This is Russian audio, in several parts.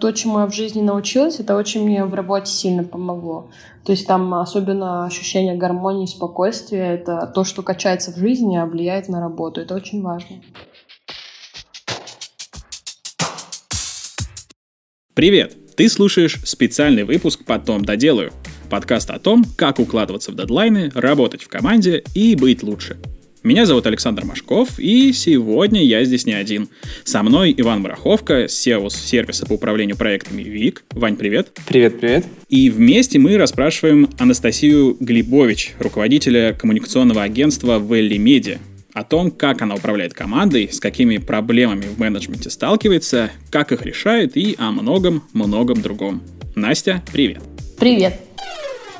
То, чему я в жизни научилась, это очень мне в работе сильно помогло. То есть там особенно ощущение гармонии, спокойствия, это то, что качается в жизни, а влияет на работу. Это очень важно. Привет! Ты слушаешь специальный выпуск «Потом доделаю». Подкаст о том, как укладываться в дедлайны, работать в команде и быть лучше – меня зовут Александр Машков, и сегодня я здесь не один. Со мной Иван Бараховка, SEO сервиса по управлению проектами ВИК. Вань, привет. Привет, привет. И вместе мы расспрашиваем Анастасию Глебович, руководителя коммуникационного агентства Valley Media, о том, как она управляет командой, с какими проблемами в менеджменте сталкивается, как их решает и о многом-многом другом. Настя, привет. Привет.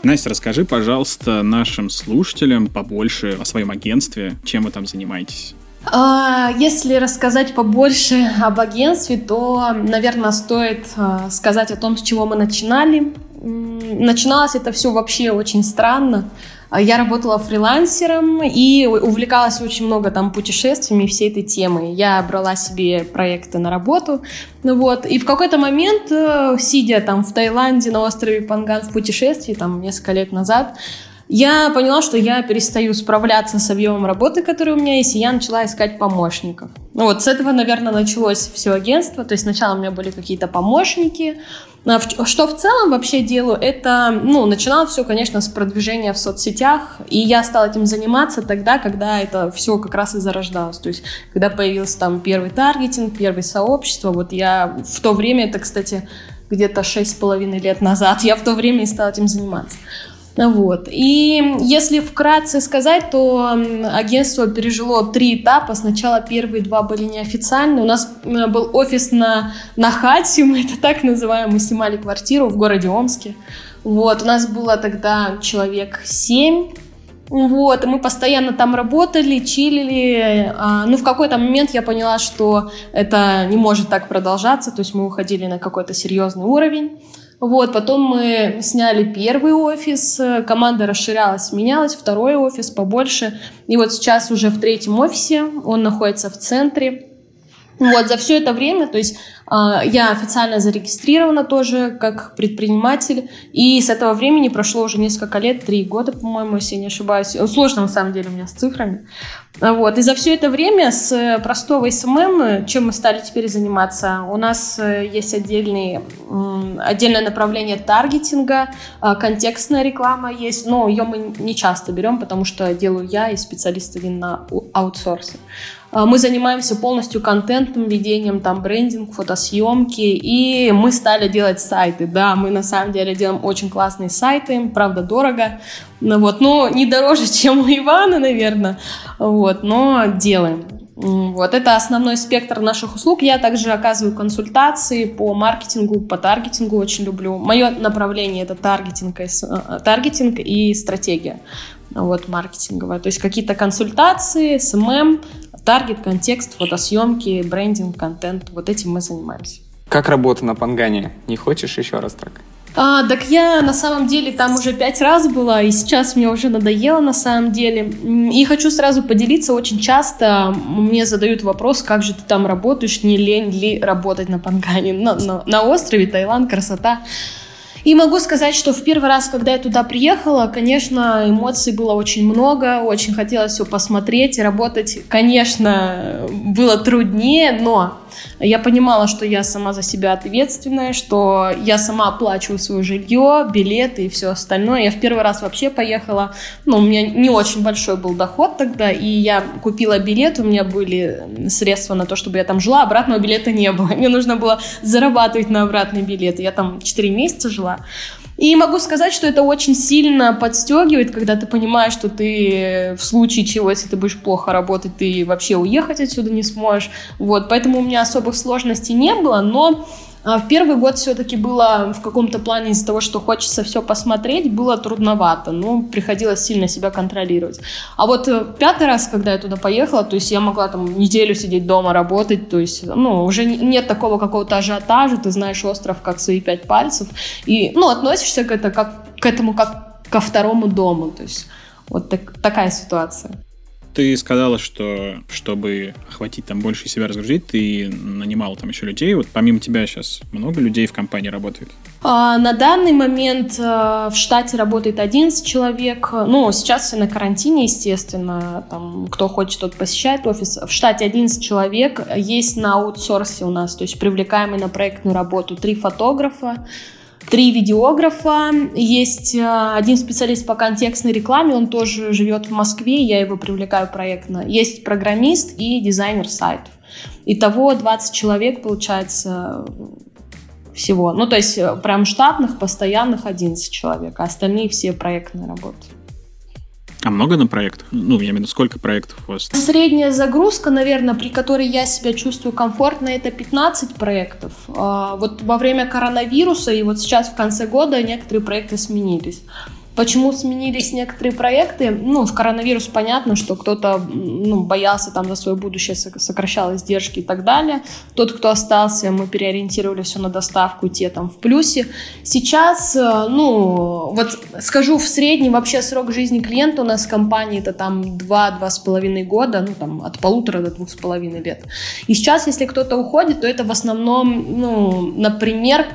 Настя, расскажи, пожалуйста, нашим слушателям побольше о своем агентстве, чем вы там занимаетесь. А, если рассказать побольше об агентстве, то, наверное, стоит а, сказать о том, с чего мы начинали. Начиналось это все вообще очень странно. Я работала фрилансером и увлекалась очень много там путешествиями всей этой темой. Я брала себе проекты на работу, ну вот, и в какой-то момент, э, сидя там в Таиланде на острове Панган в путешествии, там несколько лет назад, я поняла, что я перестаю справляться с объемом работы, который у меня есть, и я начала искать помощников. Ну вот, с этого, наверное, началось все агентство. То есть сначала у меня были какие-то помощники. А что в целом вообще делаю, это, ну, начиналось все, конечно, с продвижения в соцсетях, и я стала этим заниматься тогда, когда это все как раз и зарождалось. То есть, когда появился там первый таргетинг, первое сообщество, вот я в то время, это, кстати, где-то шесть с половиной лет назад, я в то время и стала этим заниматься. Вот. И если вкратце сказать, то агентство пережило три этапа. Сначала первые два были неофициальные. У нас был офис на, на хате, мы это так называем. Мы снимали квартиру в городе Омске. Вот. У нас было тогда человек семь. Вот, мы постоянно там работали, чилили. А, ну, в какой-то момент я поняла, что это не может так продолжаться, то есть мы уходили на какой-то серьезный уровень. Вот, потом мы сняли первый офис, команда расширялась, менялась, второй офис побольше. И вот сейчас уже в третьем офисе, он находится в центре. Вот, за все это время, то есть я официально зарегистрирована тоже как предприниматель, и с этого времени прошло уже несколько лет, три года, по-моему, если я не ошибаюсь. Сложно, на самом деле, у меня с цифрами. Вот. И за все это время с простого СММ, чем мы стали теперь заниматься, у нас э, есть отдельный, отдельное направление таргетинга, а, контекстная реклама есть, но ее мы не часто берем, потому что делаю я и специалист один на аутсорсе. А, мы занимаемся полностью контентным ведением, там брендинг, фотосъемки, и мы стали делать сайты. Да, мы на самом деле делаем очень классные сайты, правда дорого, ну, вот, но не дороже, чем у Ивана, наверное, вот, но делаем. Вот, это основной спектр наших услуг. Я также оказываю консультации по маркетингу, по таргетингу очень люблю. Мое направление это таргетинг, э, таргетинг и стратегия вот, маркетинговая. То есть какие-то консультации, СММ, таргет, контекст, фотосъемки, брендинг, контент. Вот этим мы занимаемся. Как работа на Пангане? Не хочешь еще раз так? А, так я на самом деле там уже пять раз была, и сейчас мне уже надоело на самом деле. И хочу сразу поделиться, очень часто мне задают вопрос, как же ты там работаешь, не лень ли работать на Пангане, на, на, на острове, Таиланд, красота. И могу сказать, что в первый раз, когда я туда приехала, конечно, эмоций было очень много, очень хотелось все посмотреть, работать, конечно, было труднее, но я понимала, что я сама за себя ответственная, что я сама оплачиваю свое жилье, билеты и все остальное. Я в первый раз вообще поехала, ну, у меня не очень большой был доход тогда, и я купила билет, у меня были средства на то, чтобы я там жила, обратного билета не было. Мне нужно было зарабатывать на обратный билет. Я там 4 месяца жила. И могу сказать, что это очень сильно подстегивает, когда ты понимаешь, что ты в случае чего, если ты будешь плохо работать, ты вообще уехать отсюда не сможешь. Вот, поэтому у меня особых сложностей не было, но в первый год все-таки было в каком-то плане из-за того, что хочется все посмотреть, было трудновато, но приходилось сильно себя контролировать. А вот э, пятый раз, когда я туда поехала, то есть я могла там неделю сидеть дома, работать, то есть, ну, уже нет такого какого-то ажиотажа, ты знаешь остров как свои пять пальцев, и, ну, относишься к, это, как, к этому как ко второму дому, то есть вот так, такая ситуация. Ты сказала, что чтобы охватить там больше себя разгрузить, ты нанимал там еще людей. Вот помимо тебя сейчас много людей в компании работает? А, на данный момент а, в штате работает 11 человек. Ну, сейчас все на карантине, естественно. Там, кто хочет, тот посещает офис. В штате 11 человек. Есть на аутсорсе у нас, то есть привлекаемые на проектную работу три фотографа, три видеографа, есть э, один специалист по контекстной рекламе, он тоже живет в Москве, я его привлекаю проектно. Есть программист и дизайнер сайтов. Итого 20 человек, получается, всего. Ну, то есть э, прям штатных, постоянных 11 человек, а остальные все проектные работы. А много на проектах? Ну, я имею в виду, сколько проектов у вас? Средняя загрузка, наверное, при которой я себя чувствую комфортно, это 15 проектов. А, вот во время коронавируса и вот сейчас в конце года некоторые проекты сменились. Почему сменились некоторые проекты? Ну, в коронавирус понятно, что кто-то ну, боялся там за свое будущее, сокращал издержки и так далее. Тот, кто остался, мы переориентировали все на доставку, те там в плюсе. Сейчас, э, ну, вот скажу, в среднем вообще срок жизни клиента у нас в компании это там 2-2,5 года, ну, там от полутора до двух с половиной лет. И сейчас, если кто-то уходит, то это в основном, ну, например,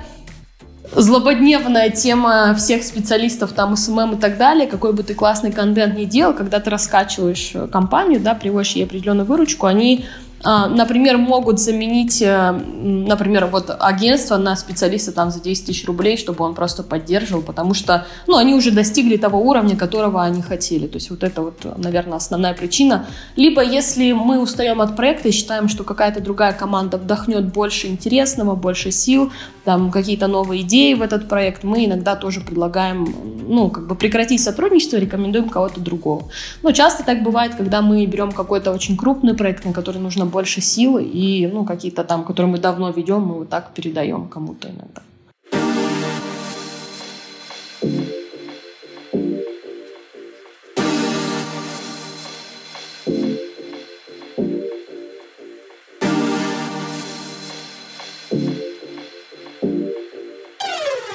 злободневная тема всех специалистов, там, СММ и так далее, какой бы ты классный контент ни делал, когда ты раскачиваешь э, компанию, да, приводишь ей определенную выручку, они например, могут заменить, э, например, вот агентство на специалиста там за 10 тысяч рублей, чтобы он просто поддерживал, потому что, ну, они уже достигли того уровня, которого они хотели. То есть вот это вот, наверное, основная причина. Либо если мы устаем от проекта и считаем, что какая-то другая команда вдохнет больше интересного, больше сил, там какие-то новые идеи в этот проект, мы иногда тоже предлагаем, ну, как бы прекратить сотрудничество, рекомендуем кого-то другого. Но часто так бывает, когда мы берем какой-то очень крупный проект, на который нужно больше сил, и ну, какие-то там, которые мы давно ведем, мы вот так передаем кому-то иногда.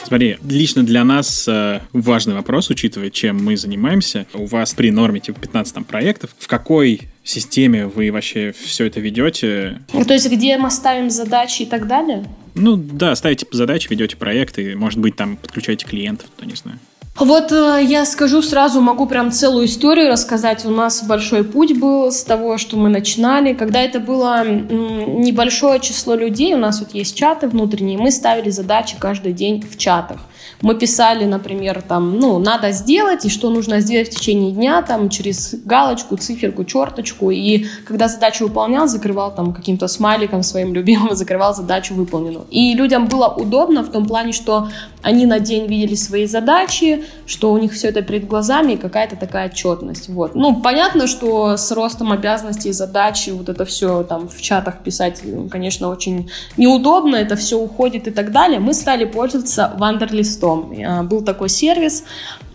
Смотри, лично для нас э, важный вопрос, учитывая, чем мы занимаемся. У вас при норме типа 15 там, проектов. В какой системе вы вообще все это ведете? Ну, то есть где мы ставим задачи и так далее? Ну да, ставите задачи, ведете проекты, может быть, там подключаете клиентов, то не знаю. Вот э, я скажу сразу, могу прям целую историю рассказать. У нас большой путь был с того, что мы начинали. Когда это было небольшое число людей, у нас вот есть чаты внутренние, мы ставили задачи каждый день в чатах мы писали, например, там, ну, надо сделать, и что нужно сделать в течение дня, там, через галочку, циферку, черточку, и когда задачу выполнял, закрывал там каким-то смайликом своим любимым, закрывал задачу выполненную. И людям было удобно в том плане, что они на день видели свои задачи, что у них все это перед глазами и какая-то такая отчетность. Вот. Ну, понятно, что с ростом обязанностей, задачи, вот это все там в чатах писать, конечно, очень неудобно, это все уходит и так далее. Мы стали пользоваться Wanderlist листом. А, был такой сервис,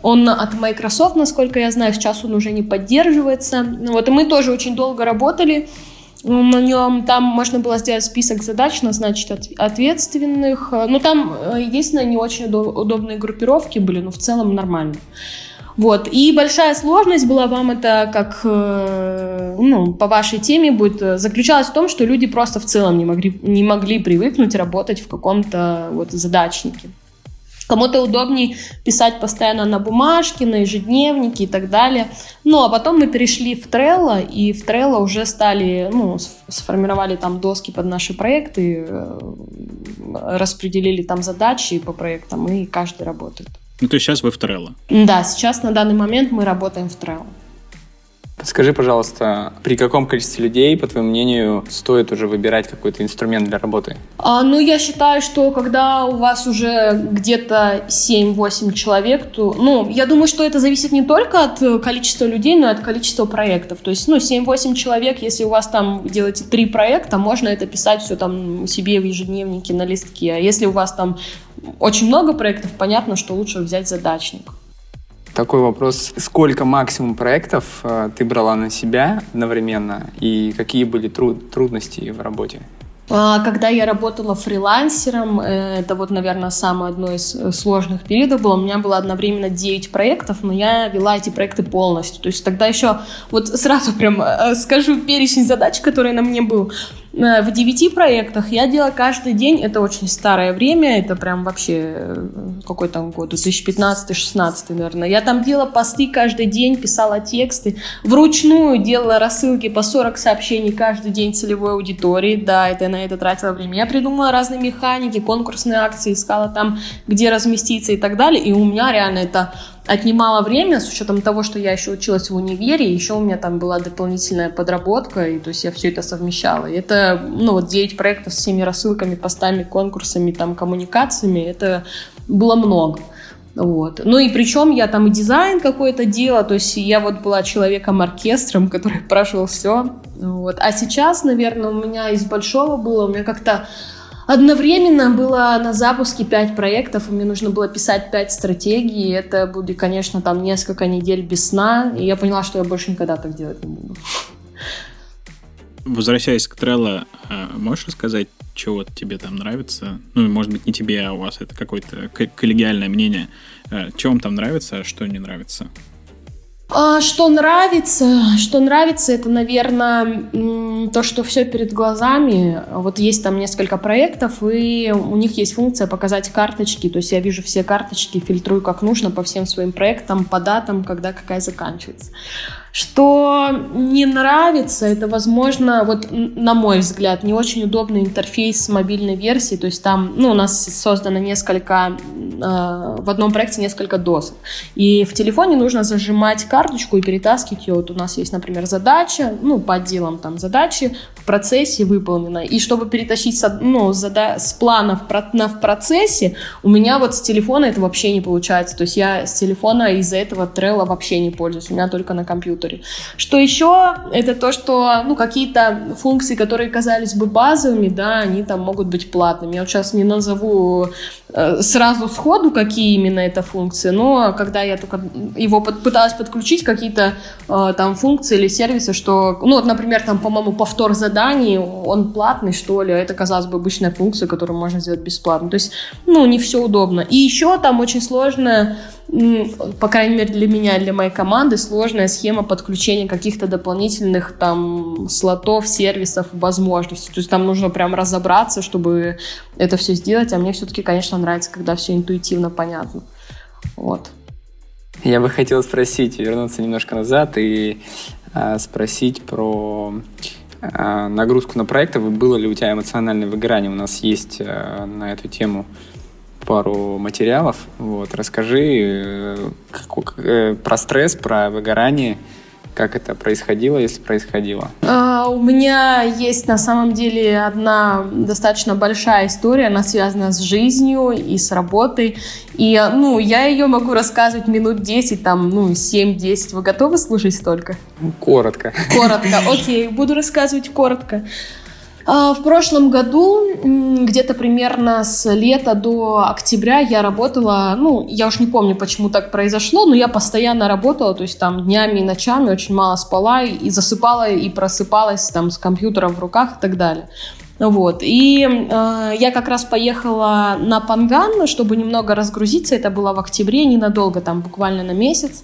он от Microsoft, насколько я знаю, сейчас он уже не поддерживается. Вот, и мы тоже очень долго работали на нем. Там можно было сделать список задач, назначить ответственных. Ну, там, э, единственное, не очень удобные группировки были, но в целом нормально. Вот. И большая сложность была вам это, как э, ну, по вашей теме будет, э, заключалась в том, что люди просто в целом не могли, не могли привыкнуть работать в каком-то вот задачнике. Кому-то удобнее писать постоянно на бумажке, на ежедневнике и так далее. Ну, а потом мы перешли в Trello, и в Trello уже стали, ну, сформировали там доски под наши проекты, э, распределили там задачи по проектам, и каждый работает. Ну, то есть сейчас вы в Trello? Да, сейчас на данный момент мы работаем в Trello. Скажи, пожалуйста, при каком количестве людей, по твоему мнению, стоит уже выбирать какой-то инструмент для работы? А, ну, я считаю, что когда у вас уже где-то 7-8 человек, то, ну, я думаю, что это зависит не только от количества людей, но и от количества проектов. То есть, ну, 7-8 человек, если у вас там делаете три проекта, можно это писать все там себе в ежедневнике на листке. А если у вас там очень много проектов, понятно, что лучше взять задачник. Такой вопрос. Сколько максимум проектов э, ты брала на себя одновременно и какие были труд трудности в работе? А, когда я работала фрилансером, э, это вот, наверное, самое одно из э, сложных периодов было. У меня было одновременно 9 проектов, но я вела эти проекты полностью. То есть тогда еще, вот сразу прям э, скажу перечень задач, который на мне был. В девяти проектах я делала каждый день, это очень старое время, это прям вообще какой там год, 2015-16, наверное. Я там делала посты каждый день, писала тексты, вручную делала рассылки по 40 сообщений каждый день целевой аудитории, да, это на это тратила время. Я придумала разные механики, конкурсные акции, искала там, где разместиться и так далее. И у меня реально это отнимало время, с учетом того, что я еще училась в универе, еще у меня там была дополнительная подработка, и то есть я все это совмещала. И это, ну вот 9 проектов с всеми рассылками, постами, конкурсами, там, коммуникациями, это было много. Вот. Ну и причем я там и дизайн какой-то делала, то есть я вот была человеком-оркестром, который прошел все. Вот. А сейчас, наверное, у меня из большого было, у меня как-то Одновременно было на запуске пять проектов, и мне нужно было писать пять стратегий. Это будет, конечно, там несколько недель без сна, и я поняла, что я больше никогда так делать не буду. Возвращаясь к Trello, а можешь рассказать, вот тебе там нравится? Ну, может быть, не тебе, а у вас это какое-то коллегиальное мнение. А что вам там нравится, а что не нравится? А, что нравится? Что нравится, это, наверное, то, что все перед глазами. Вот есть там несколько проектов, и у них есть функция показать карточки. То есть я вижу все карточки, фильтрую как нужно по всем своим проектам, по датам, когда какая заканчивается. Что не нравится, это, возможно, вот на мой взгляд, не очень удобный интерфейс мобильной версии. То есть там, ну, у нас создано несколько, э, в одном проекте несколько досок. И в телефоне нужно зажимать карточку и перетаскивать ее. Вот у нас есть, например, задача, ну, по отделам там задачи в процессе выполнена. И чтобы перетащить с, ну, зада- с плана в, на, в процессе, у меня вот с телефона это вообще не получается. То есть я с телефона из-за этого Trello вообще не пользуюсь. У меня только на компьютере компьютере. Что еще, это то, что ну, какие-то функции, которые казались бы базовыми, да, они там могут быть платными. Я вот сейчас не назову э, сразу сходу, какие именно это функции, но когда я только его под, пыталась подключить, какие-то э, там функции или сервисы, что, ну вот, например, там, по-моему, повтор заданий, он платный, что ли, а это, казалось бы, обычная функция, которую можно сделать бесплатно. То есть, ну, не все удобно. И еще там очень сложно по крайней мере для меня, для моей команды, сложная схема подключения каких-то дополнительных там слотов, сервисов, возможностей. То есть там нужно прям разобраться, чтобы это все сделать. А мне все-таки, конечно, нравится, когда все интуитивно понятно. Вот. Я бы хотел спросить, вернуться немножко назад и э, спросить про э, нагрузку на проекты. Было ли у тебя эмоциональное выгорание? У нас есть э, на эту тему пару материалов. Вот, расскажи э, как, э, про стресс, про выгорание, как это происходило, если происходило? А, у меня есть на самом деле одна достаточно большая история, она связана с жизнью и с работой. И, ну, я ее могу рассказывать минут 10, там, ну, 7-10. Вы готовы слушать столько? Коротко. Коротко, окей, буду рассказывать коротко. А, в прошлом году, где-то примерно с лета до октября я работала, ну, я уж не помню, почему так произошло, но я постоянно работала, то есть там днями и ночами очень мало спала и засыпала и просыпалась там с компьютером в руках и так далее. Вот. И э, я как раз поехала на Панган, чтобы немного разгрузиться. Это было в октябре, ненадолго, там буквально на месяц.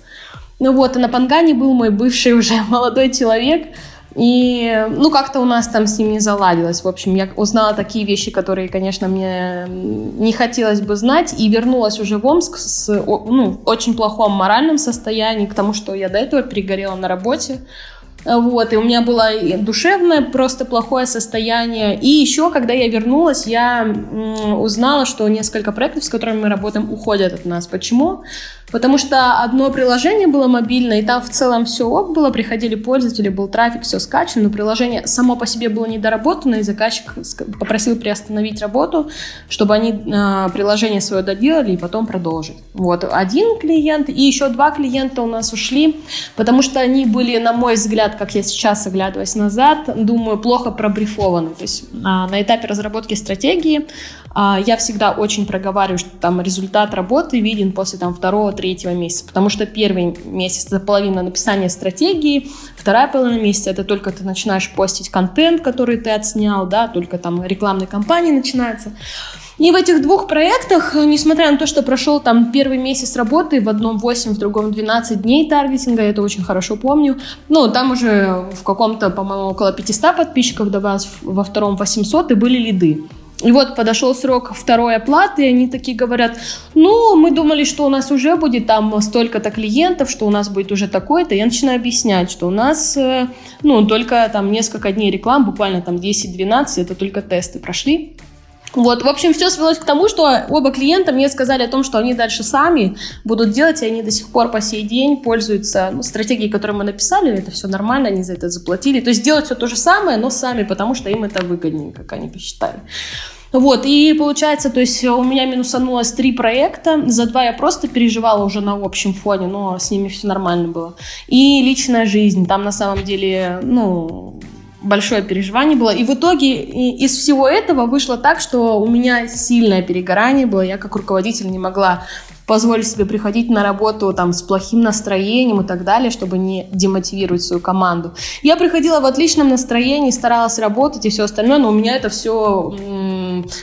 Ну вот, и на Пангане был мой бывший уже молодой человек, и, ну, как-то у нас там с ним не заладилось. В общем, я узнала такие вещи, которые, конечно, мне не хотелось бы знать, и вернулась уже в Омск с ну, очень плохом моральном состоянии, к тому, что я до этого перегорела на работе. Вот, и у меня было душевное просто плохое состояние. И еще, когда я вернулась, я узнала, что несколько проектов, с которыми мы работаем, уходят от нас. Почему? Потому что одно приложение было мобильное, и там в целом все ок было, приходили пользователи, был трафик, все скачано, но приложение само по себе было недоработано, и заказчик попросил приостановить работу, чтобы они э, приложение свое доделали и потом продолжить. Вот один клиент и еще два клиента у нас ушли, потому что они были, на мой взгляд, как я сейчас, оглядываясь назад, думаю, плохо пробрифованы. То есть а, на этапе разработки стратегии я всегда очень проговариваю, что там результат работы виден после там второго, третьего месяца, потому что первый месяц это половина написания стратегии, вторая половина месяца это только ты начинаешь постить контент, который ты отснял, да, только там рекламные кампании начинаются. И в этих двух проектах, несмотря на то, что прошел там первый месяц работы, в одном 8, в другом 12 дней таргетинга, я это очень хорошо помню, ну, там уже в каком-то, по-моему, около 500 подписчиков добавилось, во втором 800, и были лиды. И вот подошел срок второй оплаты, и они такие говорят, ну, мы думали, что у нас уже будет там столько-то клиентов, что у нас будет уже такое-то. Я начинаю объяснять, что у нас, э, ну, только там несколько дней реклам, буквально там 10-12, это только тесты прошли. Вот, в общем, все свелось к тому, что оба клиента мне сказали о том, что они дальше сами будут делать, и они до сих пор по сей день пользуются ну, стратегией, которую мы написали, это все нормально, они за это заплатили. То есть делать все то же самое, но сами, потому что им это выгоднее, как они посчитали. Вот, и получается, то есть у меня минусанулось три проекта, за два я просто переживала уже на общем фоне, но с ними все нормально было. И личная жизнь, там на самом деле, ну, большое переживание было. И в итоге из всего этого вышло так, что у меня сильное перегорание было. Я как руководитель не могла позволить себе приходить на работу там с плохим настроением и так далее, чтобы не демотивировать свою команду. Я приходила в отличном настроении, старалась работать и все остальное, но у меня это все,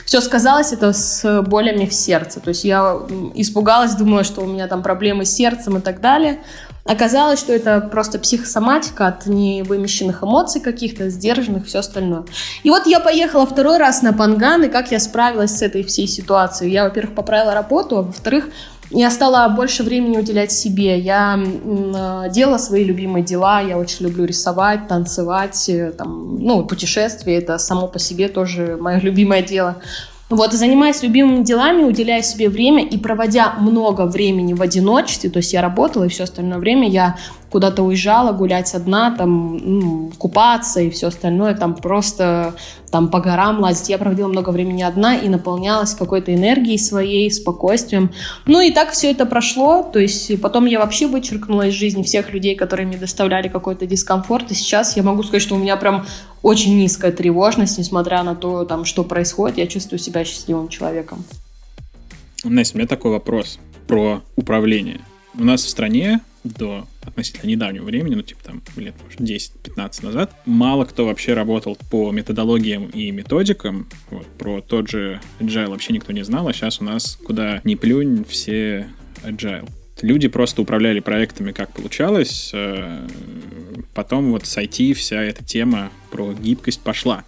все сказалось это с болями в сердце. То есть я испугалась, думала, что у меня там проблемы с сердцем и так далее. Оказалось, что это просто психосоматика от невымещенных эмоций каких-то, сдержанных, все остальное. И вот я поехала второй раз на Панган, и как я справилась с этой всей ситуацией. Я, во-первых, поправила работу, а во-вторых, я стала больше времени уделять себе. Я э, делала свои любимые дела. Я очень люблю рисовать, танцевать, э, там, ну, путешествия. Это само по себе тоже мое любимое дело. Вот, занимаясь любимыми делами, уделяя себе время и проводя много времени в одиночестве, то есть я работала, и все остальное время я куда-то уезжала гулять одна, там, ну, купаться и все остальное, там просто там по горам лазить. Я проводила много времени одна и наполнялась какой-то энергией своей, спокойствием. Ну и так все это прошло, то есть потом я вообще вычеркнула из жизни всех людей, которые мне доставляли какой-то дискомфорт, и сейчас я могу сказать, что у меня прям очень низкая тревожность, несмотря на то, там, что происходит, я чувствую себя счастливым человеком. Настя, у меня такой вопрос про управление. У нас в стране до относительно недавнего времени, ну, типа там лет, может, 10-15 назад, мало кто вообще работал по методологиям и методикам. Вот, про тот же agile вообще никто не знал, а сейчас у нас куда ни плюнь, все agile. Люди просто управляли проектами, как получалось. Э, потом вот с IT вся эта тема про гибкость пошла.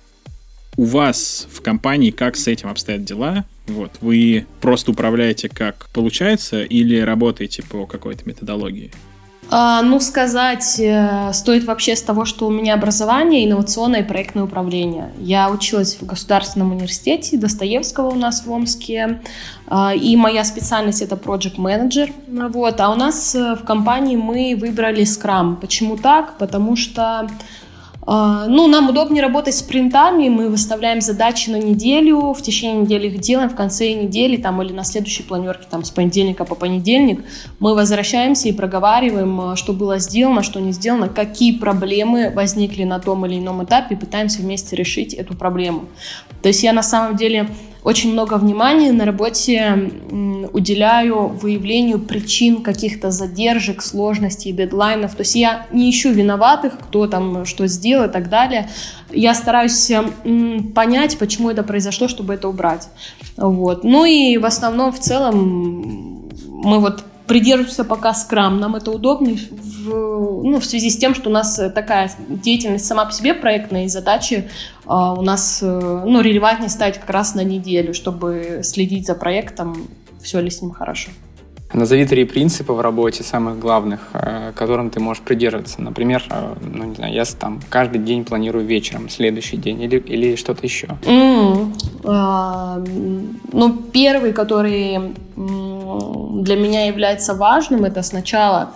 У вас в компании как с этим обстоят дела? Вот, вы просто управляете как получается или работаете по какой-то методологии? А, ну, сказать э, стоит вообще с того, что у меня образование инновационное и проектное управление. Я училась в Государственном университете Достоевского у нас в Омске, а, и моя специальность это project менеджер. Вот. А у нас э, в компании мы выбрали Scrum. Почему так? Потому что ну, нам удобнее работать с принтами, мы выставляем задачи на неделю, в течение недели их делаем, в конце недели там, или на следующей планерке, там, с понедельника по понедельник, мы возвращаемся и проговариваем, а, что было сделано, что не сделано, какие проблемы возникли на том или ином этапе, и пытаемся вместе решить эту проблему. То есть я на самом деле очень много внимания на работе уделяю выявлению причин каких-то задержек, сложностей, дедлайнов. То есть я не ищу виноватых, кто там что сделал и так далее. Я стараюсь понять, почему это произошло, чтобы это убрать. Вот. Ну и в основном, в целом, мы вот придерживаемся пока скрам. Нам это удобнее в, ну, в связи с тем, что у нас такая деятельность сама по себе проектная, и задачи э, у нас э, ну, релевантнее ставить как раз на неделю, чтобы следить за проектом, все ли с ним хорошо. Назови три принципа в работе, самых главных, э, которым ты можешь придерживаться. Например, э, ну не знаю, я там каждый день планирую вечером, следующий день или, или что-то еще. Mm, э, ну, первый, который для меня является важным, это сначала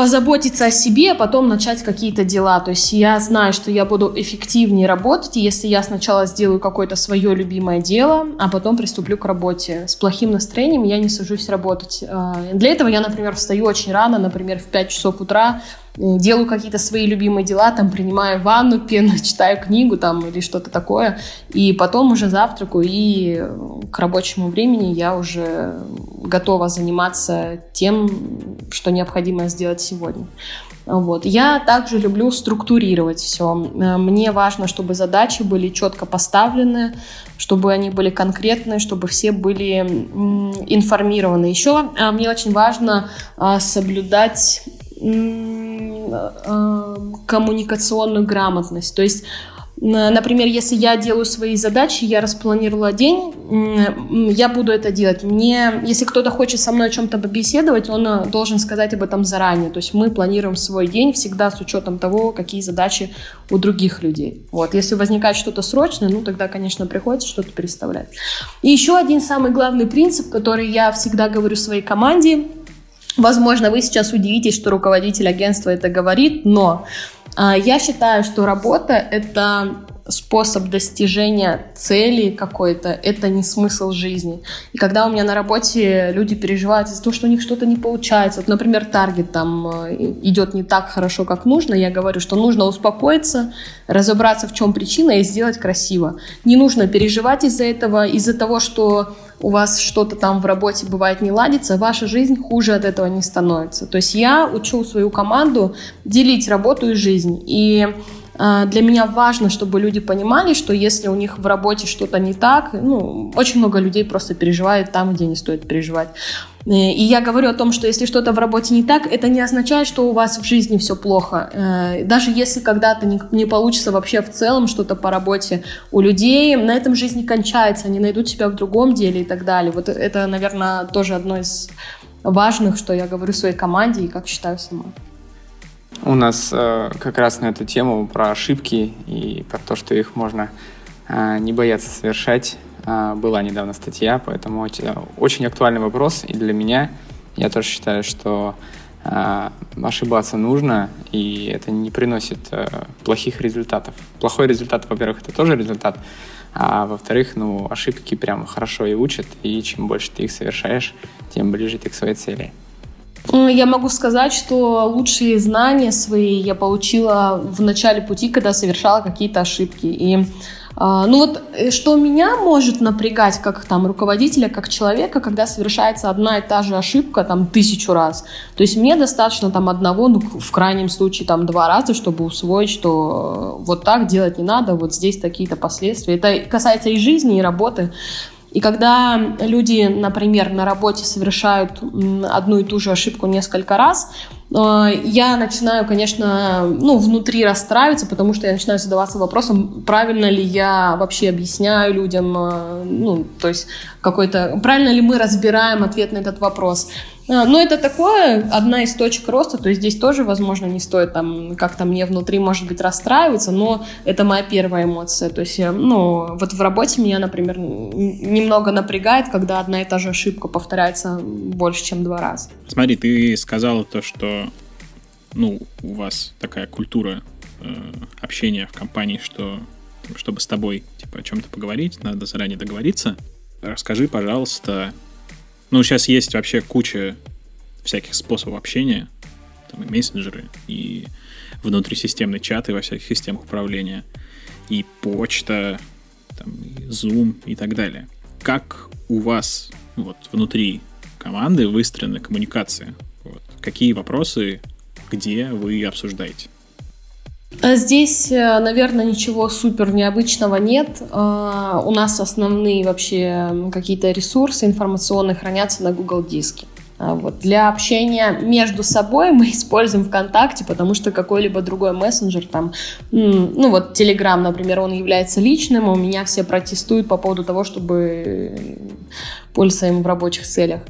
позаботиться о себе, а потом начать какие-то дела. То есть я знаю, что я буду эффективнее работать, если я сначала сделаю какое-то свое любимое дело, а потом приступлю к работе. С плохим настроением я не сажусь работать. А, для этого я, например, встаю очень рано, например, в 5 часов утра, делаю какие-то свои любимые дела, там принимаю ванну, пену, читаю книгу там или что-то такое, и потом уже завтракаю, и к рабочему времени я уже готова заниматься тем, что необходимо сделать сегодня. Вот. Я также люблю структурировать все. Мне важно, чтобы задачи были четко поставлены, чтобы они были конкретны, чтобы все были информированы. Еще а, мне очень важно соблюдать коммуникационную грамотность. То есть Например, если я делаю свои задачи, я распланировала день, я буду это делать. Мне, если кто-то хочет со мной о чем-то побеседовать, он э, должен сказать об этом заранее. То есть мы планируем свой день всегда с учетом того, какие задачи у других людей. Вот. Если возникает что-то срочное, ну тогда, конечно, приходится что-то переставлять. И еще один самый главный принцип, который я всегда говорю своей команде. Возможно, вы сейчас удивитесь, что руководитель агентства это говорит, но а, я считаю, что работа — это способ достижения цели какой-то, это не смысл жизни. И когда у меня на работе люди переживают из-за того, что у них что-то не получается, вот, например, таргет там э, идет не так хорошо, как нужно, я говорю, что нужно успокоиться, разобраться, в чем причина и сделать красиво. Не нужно переживать из-за этого, из-за того, что у вас что-то там в работе бывает не ладится, ваша жизнь хуже от этого не становится. То есть я учу свою команду делить работу и жизнь. И для меня важно, чтобы люди понимали, что если у них в работе что-то не так, ну, очень много людей просто переживает там, где не стоит переживать. Э, и я говорю о том, что если что-то в работе не так, это не означает, что у вас в жизни все плохо. Э, даже если когда-то не, не получится вообще в целом что-то по работе у людей, на этом жизнь не кончается, они найдут себя в другом деле и так далее. Вот это, наверное, тоже одно из важных, что я говорю своей команде и как считаю сама. У нас э, как раз на эту тему про ошибки и про то, что их можно э, не бояться совершать, а, была недавно статья, поэтому очень актуальный вопрос и для меня. Я тоже считаю, что а, ошибаться нужно, и это не приносит э, плохих результатов. Плохой результат, во-первых, это тоже результат, а во-вторых, ну, ошибки прям хорошо и учат, и чем больше ты их совершаешь, тем ближе ты к своей цели. Я могу сказать, что лучшие знания свои я получила в начале пути, когда совершала какие-то ошибки. И а, ну вот, э, что меня может напрягать как там руководителя, как человека, когда совершается одна и та же ошибка там тысячу раз. То есть мне достаточно там одного, ну в крайнем случае там два раза, чтобы усвоить, что э, вот так делать не надо, вот здесь такие-то последствия. Это касается и жизни, и работы. И когда люди, например, на работе совершают одну и ту же ошибку несколько раз, э, я начинаю, конечно, ну, внутри расстраиваться, потому что я начинаю задаваться вопросом, правильно ли я вообще объясняю людям, э, ну, то есть какой-то, правильно ли мы разбираем ответ на этот вопрос. А, но это такое, одна из точек роста, то есть здесь тоже, возможно, не стоит там как-то мне внутри, может быть, расстраиваться, но это моя первая эмоция. То есть, ну, вот в работе меня, например, немного напрягает, когда одна и та же ошибка повторяется больше, чем два раза. Смотри, ты сказала то, что, ну, у вас такая культура э, общения в компании, что чтобы с тобой, типа, о чем-то поговорить, надо заранее договориться. Расскажи, пожалуйста, ну, сейчас есть вообще куча всяких способов общения, там и мессенджеры, и внутрисистемные чаты во всяких системах управления, и почта, там, и Zoom и так далее. Как у вас вот внутри команды выстроена коммуникация? Вот. Какие вопросы, где вы обсуждаете? А здесь, э, наверное, ничего супер необычного нет. А, у нас основные вообще какие-то ресурсы информационные хранятся на Google диске. А вот. Для общения между собой мы используем ВКонтакте, потому что какой-либо другой мессенджер, там, ну вот Telegram, например, он является личным, у меня все протестуют по поводу того, чтобы пользоваться им в рабочих целях.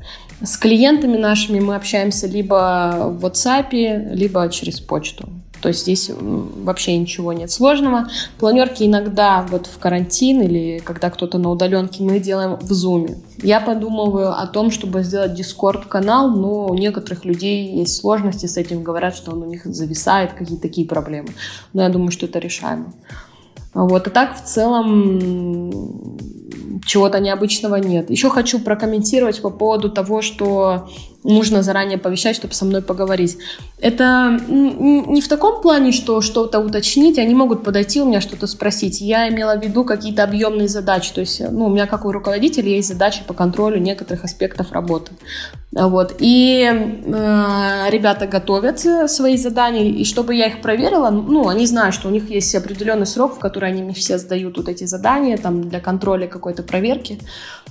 С клиентами нашими мы общаемся либо в WhatsApp, либо через почту. То есть здесь вообще ничего нет сложного. Планерки иногда вот в карантин или когда кто-то на удаленке мы делаем в Zoom. Я подумываю о том, чтобы сделать Discord-канал, но у некоторых людей есть сложности с этим, говорят, что он у них зависает, какие-то такие проблемы. Но я думаю, что это решаемо. Вот, а так в целом чего-то необычного нет. Еще хочу прокомментировать по поводу того, что нужно заранее повещать, чтобы со мной поговорить. Это не в таком плане, что что-то уточнить, они могут подойти у меня что-то спросить. Я имела в виду какие-то объемные задачи. То есть, ну, у меня как у руководителя есть задачи по контролю некоторых аспектов работы. Вот. И э, ребята готовят свои задания, и чтобы я их проверила, ну, они знают, что у них есть определенный срок, в который они мне все сдают вот эти задания там, для контроля какой-то проверки.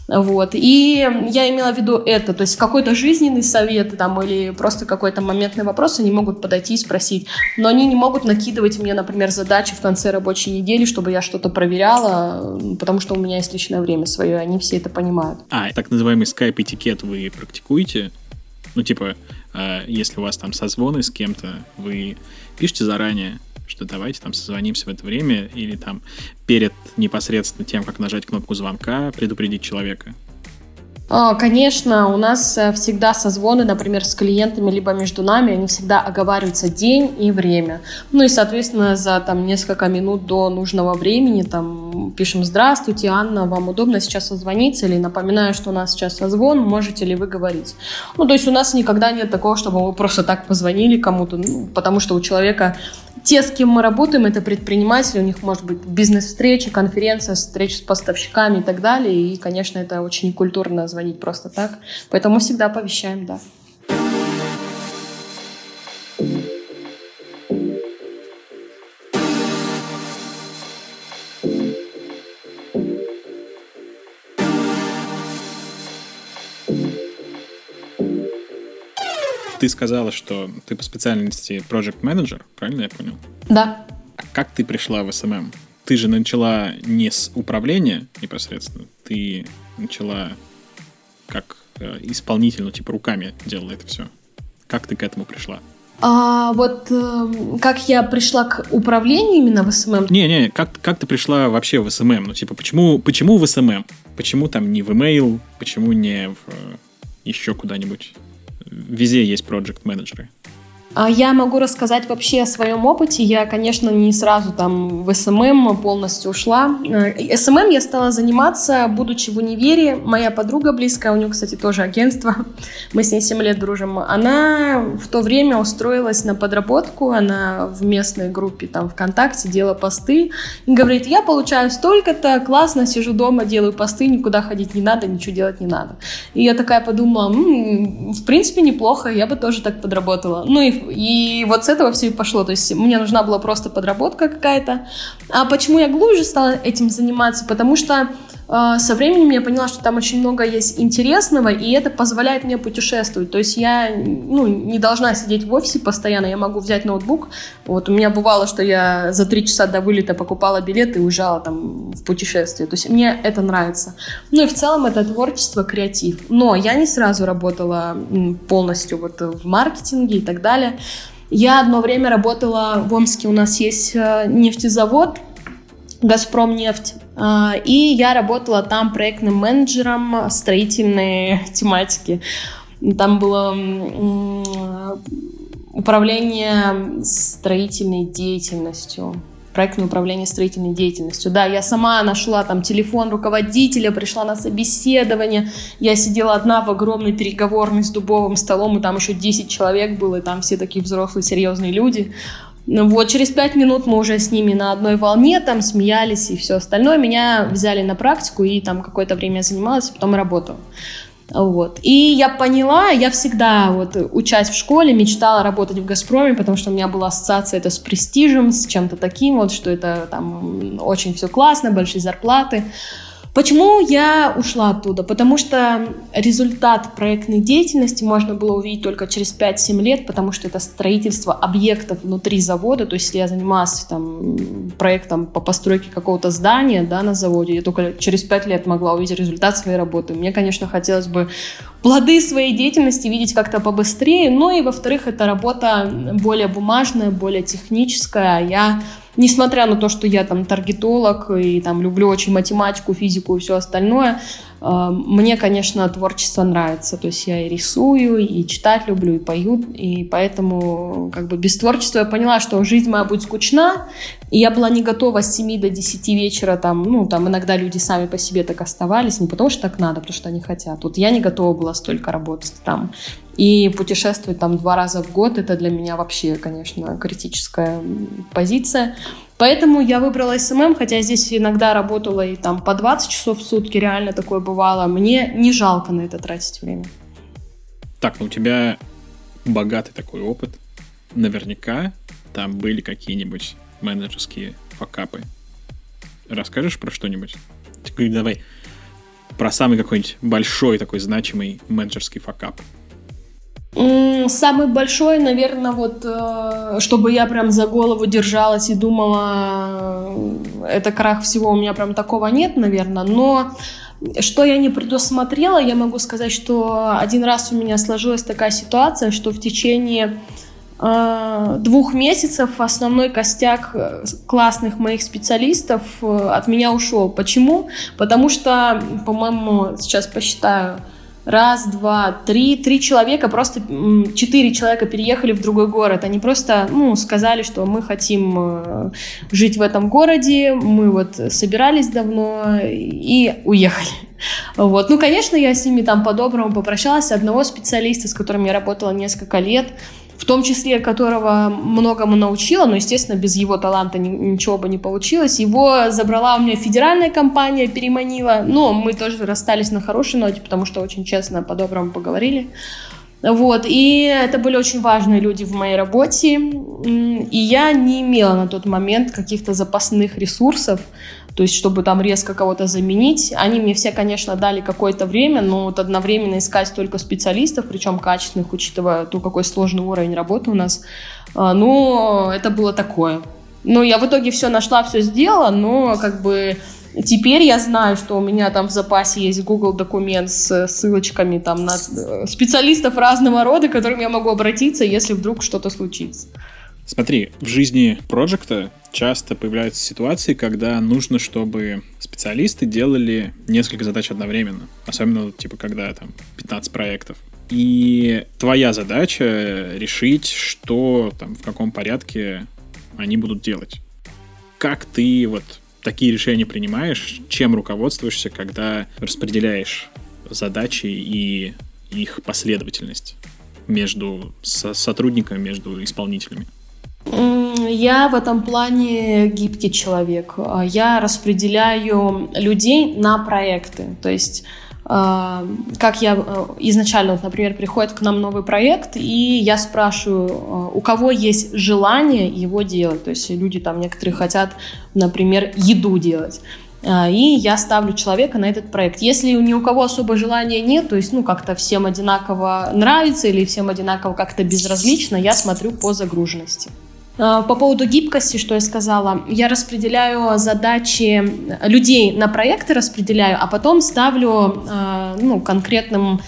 Вот. И я имела в виду это, то есть какой-то жизненный совет там, или просто какой-то моментный вопрос они могут подойти и спросить. Но они не могут накидывать мне, например, задачи в конце рабочей недели, чтобы я что-то проверяла, потому что у меня есть личное время свое, и они все это понимают. А, так называемый скайп-этикет вы практикуете? Ну, типа, э, если у вас там созвоны с кем-то, вы пишете заранее, что давайте там созвонимся в это время или там перед непосредственно тем, как нажать кнопку звонка, предупредить человека. А, конечно, у нас э, всегда созвоны, например, с клиентами, либо между нами, они всегда оговариваются день и время. Ну и, соответственно, за там несколько минут до нужного времени там пишем «Здравствуйте, Анна, вам удобно сейчас созвониться?» или напоминаю, что у нас сейчас созвон, можете ли вы говорить? Ну, то есть у нас никогда нет такого, чтобы мы просто так позвонили кому-то, ну, потому что у человека те, с кем мы работаем, это предприниматели, у них может быть бизнес-встреча, конференция, встреча с поставщиками и так далее. И, конечно, это очень культурно звонить просто так. Поэтому всегда оповещаем, да. Ты сказала, что ты по специальности project manager, правильно я понял? Да. А как ты пришла в СММ? Ты же начала не с управления непосредственно, ты начала как э, исполнитель, ну типа руками делала это все. Как ты к этому пришла? А вот э, как я пришла к управлению именно в СММ? Не-не, как, как ты пришла вообще в СММ? Ну, типа, почему, почему в СММ? Почему там не в email? Почему не в э, еще куда-нибудь? Везде есть проект менеджеры я могу рассказать вообще о своем опыте. Я, конечно, не сразу там в СММ полностью ушла. Э, СММ я стала заниматься, будучи в универе. Моя подруга близкая, у нее, кстати, тоже агентство. Мы с ней 7 лет дружим. Она в то время устроилась на подработку. Она в местной группе там ВКонтакте делала посты. И говорит, я получаю столько-то, классно, сижу дома, делаю посты, никуда ходить не надо, ничего делать не надо. И я такая подумала, м-м, в принципе, неплохо, я бы тоже так подработала. Ну и и вот с этого все и пошло. То есть мне нужна была просто подработка какая-то. А почему я глубже стала этим заниматься? Потому что со временем я поняла, что там очень много есть интересного, и это позволяет мне путешествовать. То есть я ну, не должна сидеть в офисе постоянно, я могу взять ноутбук. Вот у меня бывало, что я за три часа до вылета покупала билет и уезжала там в путешествие. То есть мне это нравится. Ну и в целом это творчество, креатив. Но я не сразу работала полностью вот в маркетинге и так далее. Я одно время работала в Омске, у нас есть э, нефтезавод, Газпром нефть. А, и я работала там проектным менеджером строительной тематики. Там было управление строительной деятельностью проектное управление строительной деятельностью. Да, я сама нашла там телефон руководителя, пришла на собеседование, я сидела одна в огромной переговорной с дубовым столом, и там еще 10 человек было, и там все такие взрослые, серьезные люди. Ну вот, через пять минут мы уже с ними на одной волне, там смеялись и все остальное. Меня взяли на практику, и там какое-то время занималась, а потом работала. Вот. И я поняла, я всегда, вот, учась в школе, мечтала работать в «Газпроме», потому что у меня была ассоциация это с престижем, с чем-то таким, вот, что это там очень все классно, большие зарплаты. Почему я ушла оттуда? Потому что результат проектной деятельности можно было увидеть только через 5-7 лет, потому что это строительство объектов внутри завода. То есть, если я занималась там, проектом по постройке какого-то здания да, на заводе, я только через 5 лет могла увидеть результат своей работы. Мне, конечно, хотелось бы плоды своей деятельности видеть как-то побыстрее. Ну и, во-вторых, это работа более бумажная, более техническая. Я несмотря на то, что я там таргетолог и там люблю очень математику, физику и все остальное, мне, конечно, творчество нравится. То есть я и рисую, и читать люблю, и пою. И поэтому как бы без творчества я поняла, что жизнь моя будет скучна. И я была не готова с 7 до 10 вечера. Там, ну, там иногда люди сами по себе так оставались. Не потому что так надо, потому что они хотят. Вот я не готова была столько работать там. И путешествовать там два раза в год, это для меня вообще, конечно, критическая позиция. Поэтому я выбрала СММ, хотя здесь иногда работала и там по 20 часов в сутки, реально такое бывало. Мне не жалко на это тратить время. Так, ну у тебя богатый такой опыт. Наверняка там были какие-нибудь менеджерские факапы. Расскажешь про что-нибудь? Давай про самый какой-нибудь большой такой значимый менеджерский факап. Самый большой, наверное, вот, э, чтобы я прям за голову держалась и думала, э, это крах всего, у меня прям такого нет, наверное, но что я не предусмотрела, я могу сказать, что один раз у меня сложилась такая ситуация, что в течение э, двух месяцев основной костяк классных моих специалистов от меня ушел. Почему? Потому что, по-моему, сейчас посчитаю, раз, два, три, три человека, просто четыре человека переехали в другой город. Они просто, ну, сказали, что мы хотим э, жить в этом городе, мы вот собирались давно и уехали. Вот. Ну, конечно, я с ними там по-доброму попрощалась. Одного специалиста, с которым я работала несколько лет, в том числе которого многому научила, но, естественно, без его таланта ничего бы не получилось. Его забрала у меня федеральная компания, переманила, но мы тоже расстались на хорошей ноте, потому что очень честно, по-доброму поговорили. Вот, и это были очень важные люди в моей работе, и я не имела на тот момент каких-то запасных ресурсов, то есть чтобы там резко кого-то заменить. Они мне все, конечно, дали какое-то время, но вот одновременно искать только специалистов, причем качественных, учитывая то, какой сложный уровень работы у нас, ну, это было такое. Ну, я в итоге все нашла, все сделала, но как бы Теперь я знаю, что у меня там в запасе есть Google документ с ссылочками там на э, специалистов разного рода, к которым я могу обратиться, если вдруг что-то случится. Смотри, в жизни проекта часто появляются ситуации, когда нужно, чтобы специалисты делали несколько задач одновременно. Особенно, типа, когда там 15 проектов. И твоя задача решить, что там, в каком порядке они будут делать. Как ты вот такие решения принимаешь, чем руководствуешься, когда распределяешь задачи и их последовательность между сотрудниками, между исполнителями? Я в этом плане гибкий человек. Я распределяю людей на проекты. То есть а, как я э, изначально, например, приходит к нам новый проект, и я спрашиваю, э, у кого есть желание его делать. То есть люди там некоторые хотят, например, еду делать. И я ставлю человека на этот проект. Если ни у кого особо желания нет, то есть, ну, как-то всем одинаково нравится или всем одинаково как-то безразлично, я смотрю по загруженности. А, по поводу гибкости, что я сказала, я распределяю задачи людей на проекты распределяю, а потом ставлю а, ну, конкретным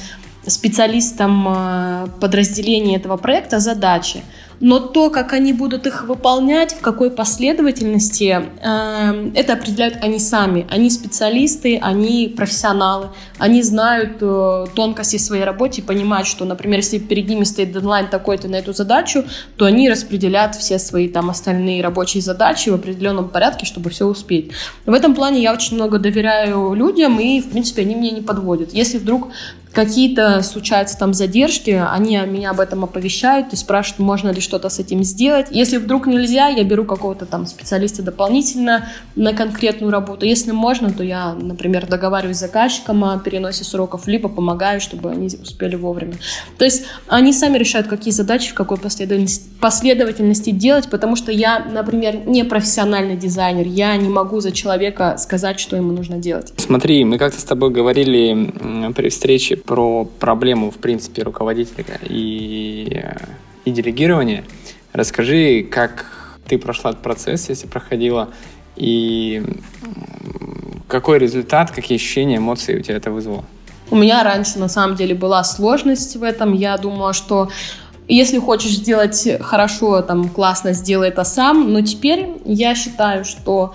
специалистам а, подразделения этого проекта задачи но то, как они будут их выполнять, в какой последовательности, э, это определяют они сами. Они специалисты, они профессионалы, они знают э, тонкости своей работы и понимают, что, например, если перед ними стоит дедлайн такой-то на эту задачу, то они распределят все свои там остальные рабочие задачи в определенном порядке, чтобы все успеть. В этом плане я очень много доверяю людям, и, в принципе, они меня не подводят. Если вдруг какие-то случаются там задержки, они меня об этом оповещают и спрашивают, можно ли что-то с этим сделать. Если вдруг нельзя, я беру какого-то там специалиста дополнительно на конкретную работу. Если можно, то я, например, договариваюсь с заказчиком о переносе сроков, либо помогаю, чтобы они успели вовремя. То есть они сами решают, какие задачи в какой последовательности, последовательности делать, потому что я, например, не профессиональный дизайнер, я не могу за человека сказать, что ему нужно делать. Смотри, мы как-то с тобой говорили при встрече про проблему, в принципе, руководителя и, и делегирования. Расскажи, как ты прошла этот процесс, если проходила, и какой результат, какие ощущения, эмоции у тебя это вызвало? У меня раньше, на самом деле, была сложность в этом. Я думала, что если хочешь сделать хорошо, там, классно, сделай это сам. Но теперь я считаю, что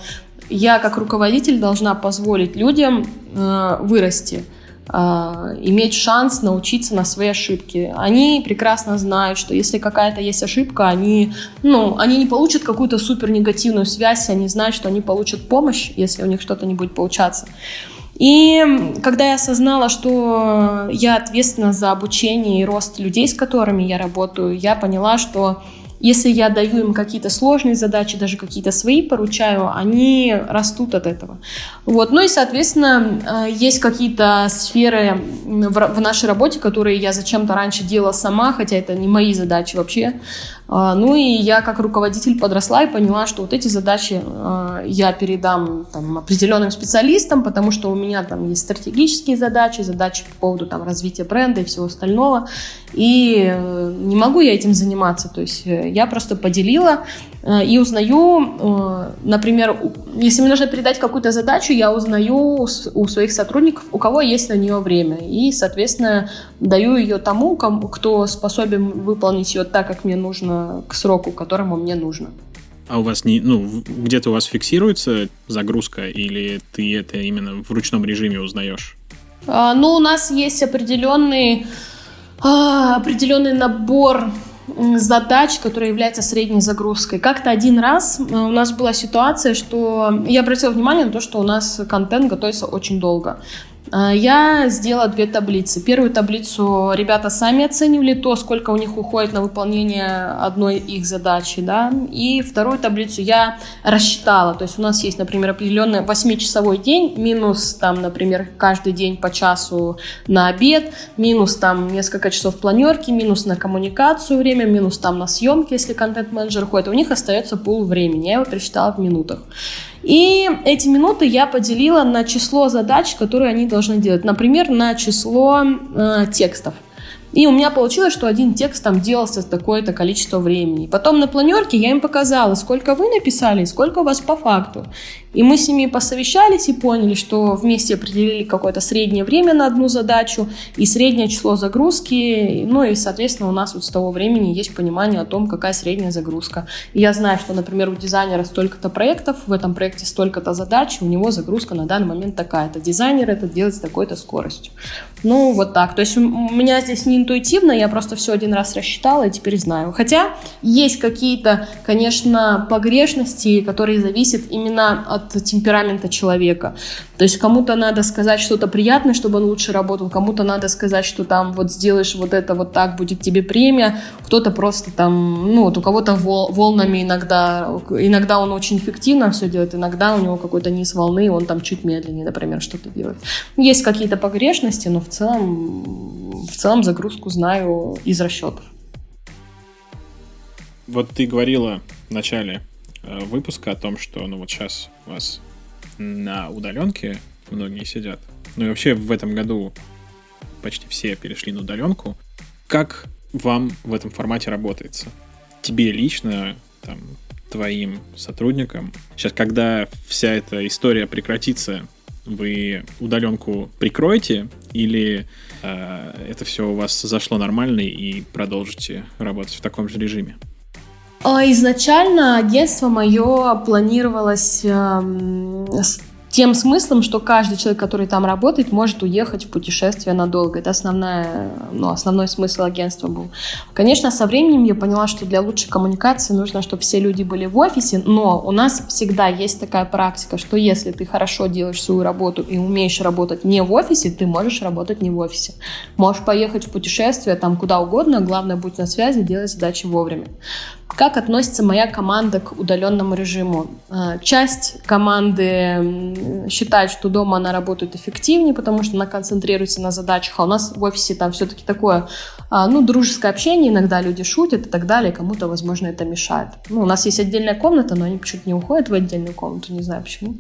я как руководитель должна позволить людям э, вырасти – иметь шанс научиться на свои ошибки. Они прекрасно знают, что если какая-то есть ошибка, они, ну, они не получат какую-то супер негативную связь, они знают, что они получат помощь, если у них что-то не будет получаться. И когда я осознала, что я ответственна за обучение и рост людей, с которыми я работаю, я поняла, что если я даю им какие-то сложные задачи, даже какие-то свои поручаю, они растут от этого. Вот. Ну и, соответственно, э, есть какие-то сферы в нашей работе, которые я зачем-то раньше делала сама, хотя это не мои задачи вообще. А, ну и я как руководитель подросла и поняла, что вот эти задачи а, я передам там, определенным специалистам, потому что у меня там есть стратегические задачи, задачи по поводу там, развития бренда и всего остального. И э, не могу я этим заниматься. То есть э, я просто поделила э, и узнаю, например, если мне нужно передать какую-то задачу, я узнаю у своих сотрудников, у кого есть на нее время. И, соответственно, даю ее тому, кто способен выполнить ее так, как мне нужно, к сроку, которому мне нужно. А у вас не, ну, где-то у вас фиксируется загрузка, или ты это именно в ручном режиме узнаешь? А, ну, у нас есть определенный, а, определенный набор задач, которая является средней загрузкой. Как-то один раз э, у нас была ситуация, что я обратила внимание на то, что у нас контент готовится очень долго. А, я сделала две таблицы. Первую таблицу ребята сами оценивали то, сколько у них уходит на выполнение одной их задачи, да, и вторую таблицу я рассчитала. То есть у нас есть, например, определенный 8-часовой день, минус там, например, каждый день по часу на обед, минус там несколько часов планерки, минус на коммуникацию время, минус там на съемки, если контент-менеджер ходит. У них остается пол времени. Я его пересчитала в минутах. И эти минуты я поделила на число задач, которые они должны делать. Например, на число э, текстов. И у меня получилось, что один текст там делался такое-то количество времени. Потом на планерке я им показала, сколько вы написали, сколько у вас по факту. И мы с ними посовещались и поняли, что вместе определили какое-то среднее время на одну задачу и среднее число загрузки. Ну и, соответственно, у нас вот с того времени есть понимание о том, какая средняя загрузка. И я знаю, что, например, у дизайнера столько-то проектов, в этом проекте столько-то задач, у него загрузка на данный момент такая-то. Дизайнер это делает с такой-то скоростью. Ну, вот так. То есть у меня здесь не интуитивно, я просто все один раз рассчитала и теперь знаю. Хотя есть какие-то, конечно, погрешности, которые зависят именно от темперамента человека. То есть кому-то надо сказать что-то приятное, чтобы он лучше работал, кому-то надо сказать, что там вот сделаешь вот это вот так, будет тебе премия, кто-то просто там, ну вот у кого-то вол, волнами иногда, иногда он очень эффективно все делает, иногда у него какой-то низ волны, он там чуть медленнее, например, что-то делает. Есть какие-то погрешности, но в целом, в целом загрузку знаю из расчетов. Вот ты говорила в начале Э, выпуска о том, что ну вот сейчас у вас на удаленке многие сидят. Ну и вообще в этом году почти все перешли на удаленку. Как вам в этом формате работается? Тебе лично, там, твоим сотрудникам? Сейчас, когда вся эта история прекратится, вы удаленку прикроете или э, это все у вас зашло нормально и продолжите работать в таком же режиме? А, изначально агентство мое планировалось эм, с тем смыслом, что каждый человек, который там работает, может уехать в путешествие надолго. Это основная, ну, основной смысл агентства был. Конечно, со временем я поняла, что для лучшей коммуникации нужно, чтобы все люди были в офисе, но у нас всегда есть такая практика, что если ты хорошо делаешь свою работу и умеешь работать не в офисе, ты можешь работать не в офисе. Можешь поехать в путешествие там куда угодно, главное быть на связи, делать задачи вовремя. Как относится моя команда к удаленному режиму? Э, часть команды считает, что дома она работает эффективнее, потому что она концентрируется на задачах, а у нас в офисе там все-таки такое, а, ну, дружеское общение, иногда люди шутят и так далее, кому-то, возможно, это мешает. Ну, у нас есть отдельная комната, но они почему-то не уходят в отдельную комнату, не знаю почему.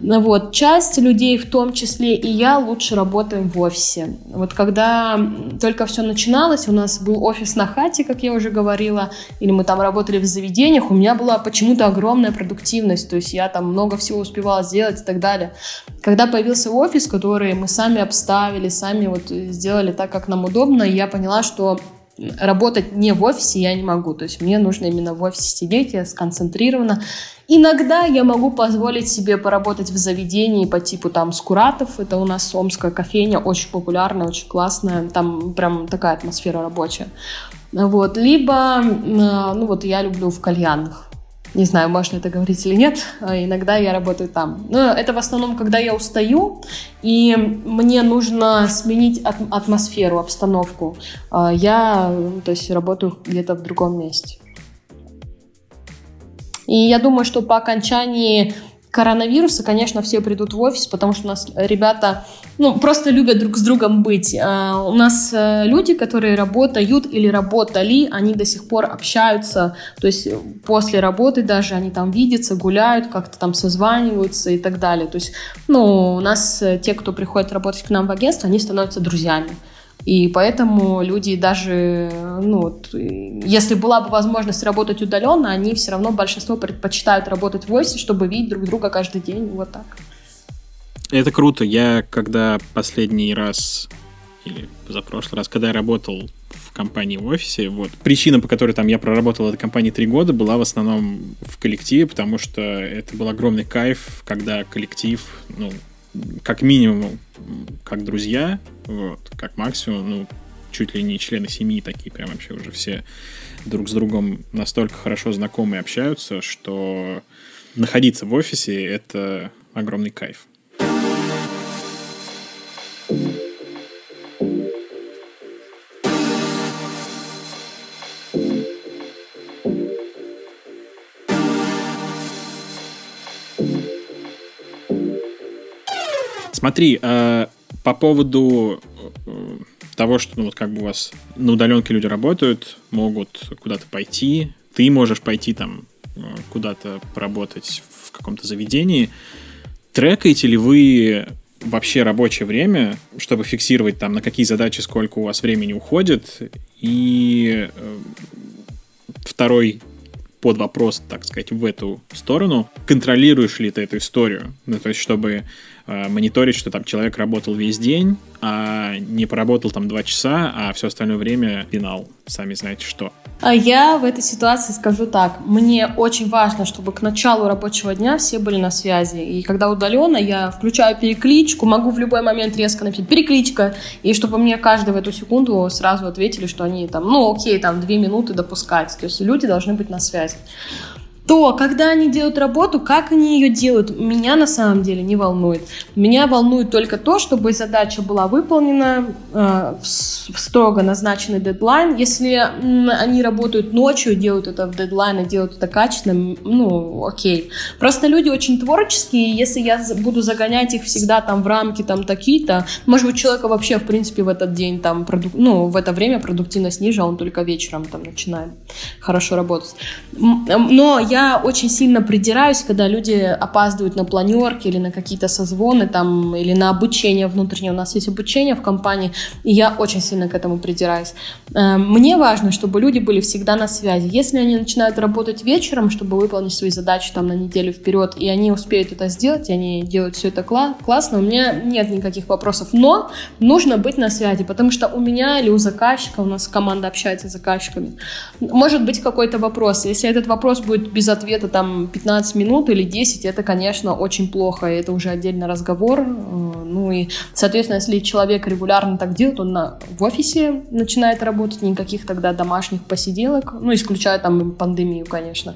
Вот. Часть людей, в том числе и я, лучше работаем в офисе. Вот когда только все начиналось, у нас был офис на хате, как я уже говорила, или мы там там работали в заведениях, у меня была почему-то огромная продуктивность, то есть я там много всего успевала сделать и так далее. Когда появился офис, который мы сами обставили, сами вот сделали так, как нам удобно, я поняла, что работать не в офисе я не могу. То есть мне нужно именно в офисе сидеть, я сконцентрирована. Иногда я могу позволить себе поработать в заведении по типу там Скуратов. Это у нас омская кофейня, очень популярная, очень классная. Там прям такая атмосфера рабочая. Вот. Либо, ну вот я люблю в кальянных. Не знаю, можно это говорить или нет. А иногда я работаю там. Но это в основном, когда я устаю, и мне нужно сменить атмосферу, обстановку. А я, то есть, работаю где-то в другом месте. И я думаю, что по окончании коронавируса, конечно, все придут в офис, потому что у нас ребята ну, просто любят друг с другом быть. А, у нас э, люди, которые работают или работали, они до сих пор общаются, то есть после работы даже они там видятся, гуляют, как-то там созваниваются и так далее. То есть, ну, у нас э, те, кто приходит работать к нам в агентство, они становятся друзьями. И поэтому люди даже, ну, если была бы возможность работать удаленно, они все равно большинство предпочитают работать в офисе, чтобы видеть друг друга каждый день. Вот так. Это круто. Я когда последний раз или позапрошлый раз, когда я работал в компании в офисе, вот, причина, по которой там я проработал этой компании три года, была в основном в коллективе, потому что это был огромный кайф, когда коллектив, ну, как минимум, как друзья, вот, как максимум, ну, чуть ли не члены семьи такие, прям вообще уже все друг с другом настолько хорошо знакомы и общаются, что находиться в офисе — это огромный кайф. Смотри, э, по поводу э, того, что ну, вот как бы у вас на удаленке люди работают, могут куда-то пойти, ты можешь пойти там э, куда-то поработать в каком-то заведении. Трекаете ли вы вообще рабочее время, чтобы фиксировать там, на какие задачи сколько у вас времени уходит? И э, второй под вопрос, так сказать, в эту сторону. Контролируешь ли ты эту историю? Ну, то есть, чтобы мониторить, что там человек работал весь день, а не поработал там два часа, а все остальное время пинал, сами знаете что. А я в этой ситуации скажу так. Мне очень важно, чтобы к началу рабочего дня все были на связи. И когда удаленно, я включаю перекличку, могу в любой момент резко написать перекличка, и чтобы мне каждый в эту секунду сразу ответили, что они там, ну окей, там две минуты допускать. То есть люди должны быть на связи то, когда они делают работу, как они ее делают, меня на самом деле не волнует. Меня волнует только то, чтобы задача была выполнена э, в строго назначенный дедлайн. Если м, они работают ночью, делают это в дедлайн и делают это качественно, ну, окей. Просто люди очень творческие, и если я буду загонять их всегда там в рамки там такие-то, может быть, человека вообще, в принципе, в этот день там, продук... ну, в это время продуктивность ниже, а он только вечером там начинает хорошо работать. Но я я очень сильно придираюсь, когда люди опаздывают на планерки или на какие-то созвоны там, или на обучение внутреннее. У нас есть обучение в компании, и я очень сильно к этому придираюсь. Э, мне важно, чтобы люди были всегда на связи. Если они начинают работать вечером, чтобы выполнить свои задачи там на неделю вперед, и они успеют это сделать, и они делают все это кла- классно, у меня нет никаких вопросов. Но нужно быть на связи, потому что у меня или у заказчика, у нас команда общается с заказчиками, может быть какой-то вопрос. Если этот вопрос будет без ответа там 15 минут или 10, это, конечно, очень плохо, это уже отдельный разговор. Э, ну и, соответственно, если человек регулярно так делает, он на, в офисе начинает работать, никаких тогда домашних посиделок, ну, исключая там пандемию, конечно.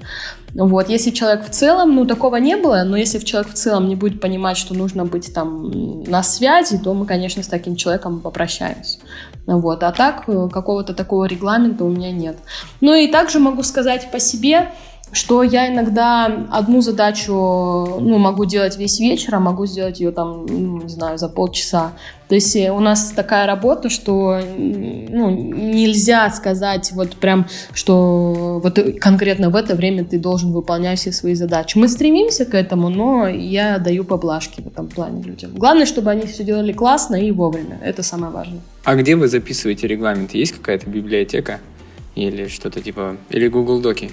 Вот, если человек в целом, ну, такого не было, но если человек в целом не будет понимать, что нужно быть там на связи, то мы, конечно, с таким человеком попрощаемся. Вот, а так, э, какого-то такого регламента у меня нет. Ну и также могу сказать по себе, что я иногда одну задачу ну, могу делать весь вечер, а могу сделать ее там, ну, не знаю, за полчаса. То есть э, у нас такая работа, что ну, нельзя сказать вот прям, что вот конкретно в это время ты должен выполнять все свои задачи. Мы стремимся к этому, но я даю поблажки в этом плане людям. Главное, чтобы они все делали классно и вовремя. Это самое важное. А где вы записываете регламент? Есть какая-то библиотека или что-то типа... Или Google Доки?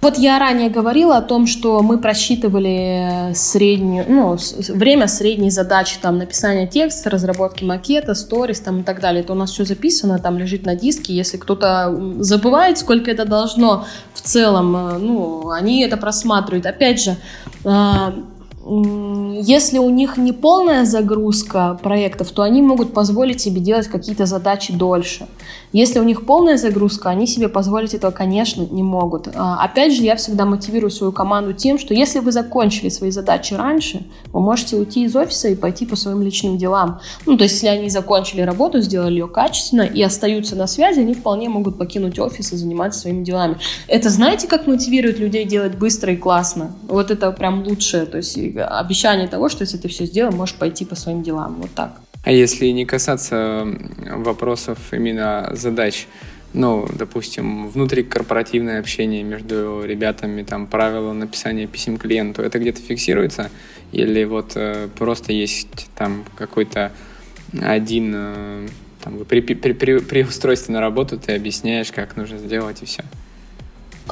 Вот я ранее говорила о том, что мы просчитывали среднюю, ну, время средней задачи, там, написания текста, разработки макета, сторис, там, и так далее. Это у нас все записано, там, лежит на диске. Если кто-то забывает, сколько это должно в целом, э, ну, они это просматривают. Опять же, а, если у них не полная загрузка проектов, то они могут позволить себе делать какие-то задачи дольше. Если у них полная загрузка, они себе позволить этого, конечно, не могут. А, опять же, я всегда мотивирую свою команду тем, что если вы закончили свои задачи раньше, вы можете уйти из офиса и пойти по своим личным делам. Ну, то есть, если они закончили работу, сделали ее качественно и остаются на связи, они вполне могут покинуть офис и заниматься своими делами. Это знаете, как мотивирует людей делать быстро и классно? Вот это прям лучшее. То есть обещание того, что если ты все сделал, можешь пойти по своим делам. Вот так. А если не касаться вопросов именно задач, ну, допустим, внутрикорпоративное общение между ребятами, там, правила написания писем клиенту, это где-то фиксируется? Или вот э, просто есть там какой-то один, э, там, при, при, при, при устройстве на работу ты объясняешь, как нужно сделать и все?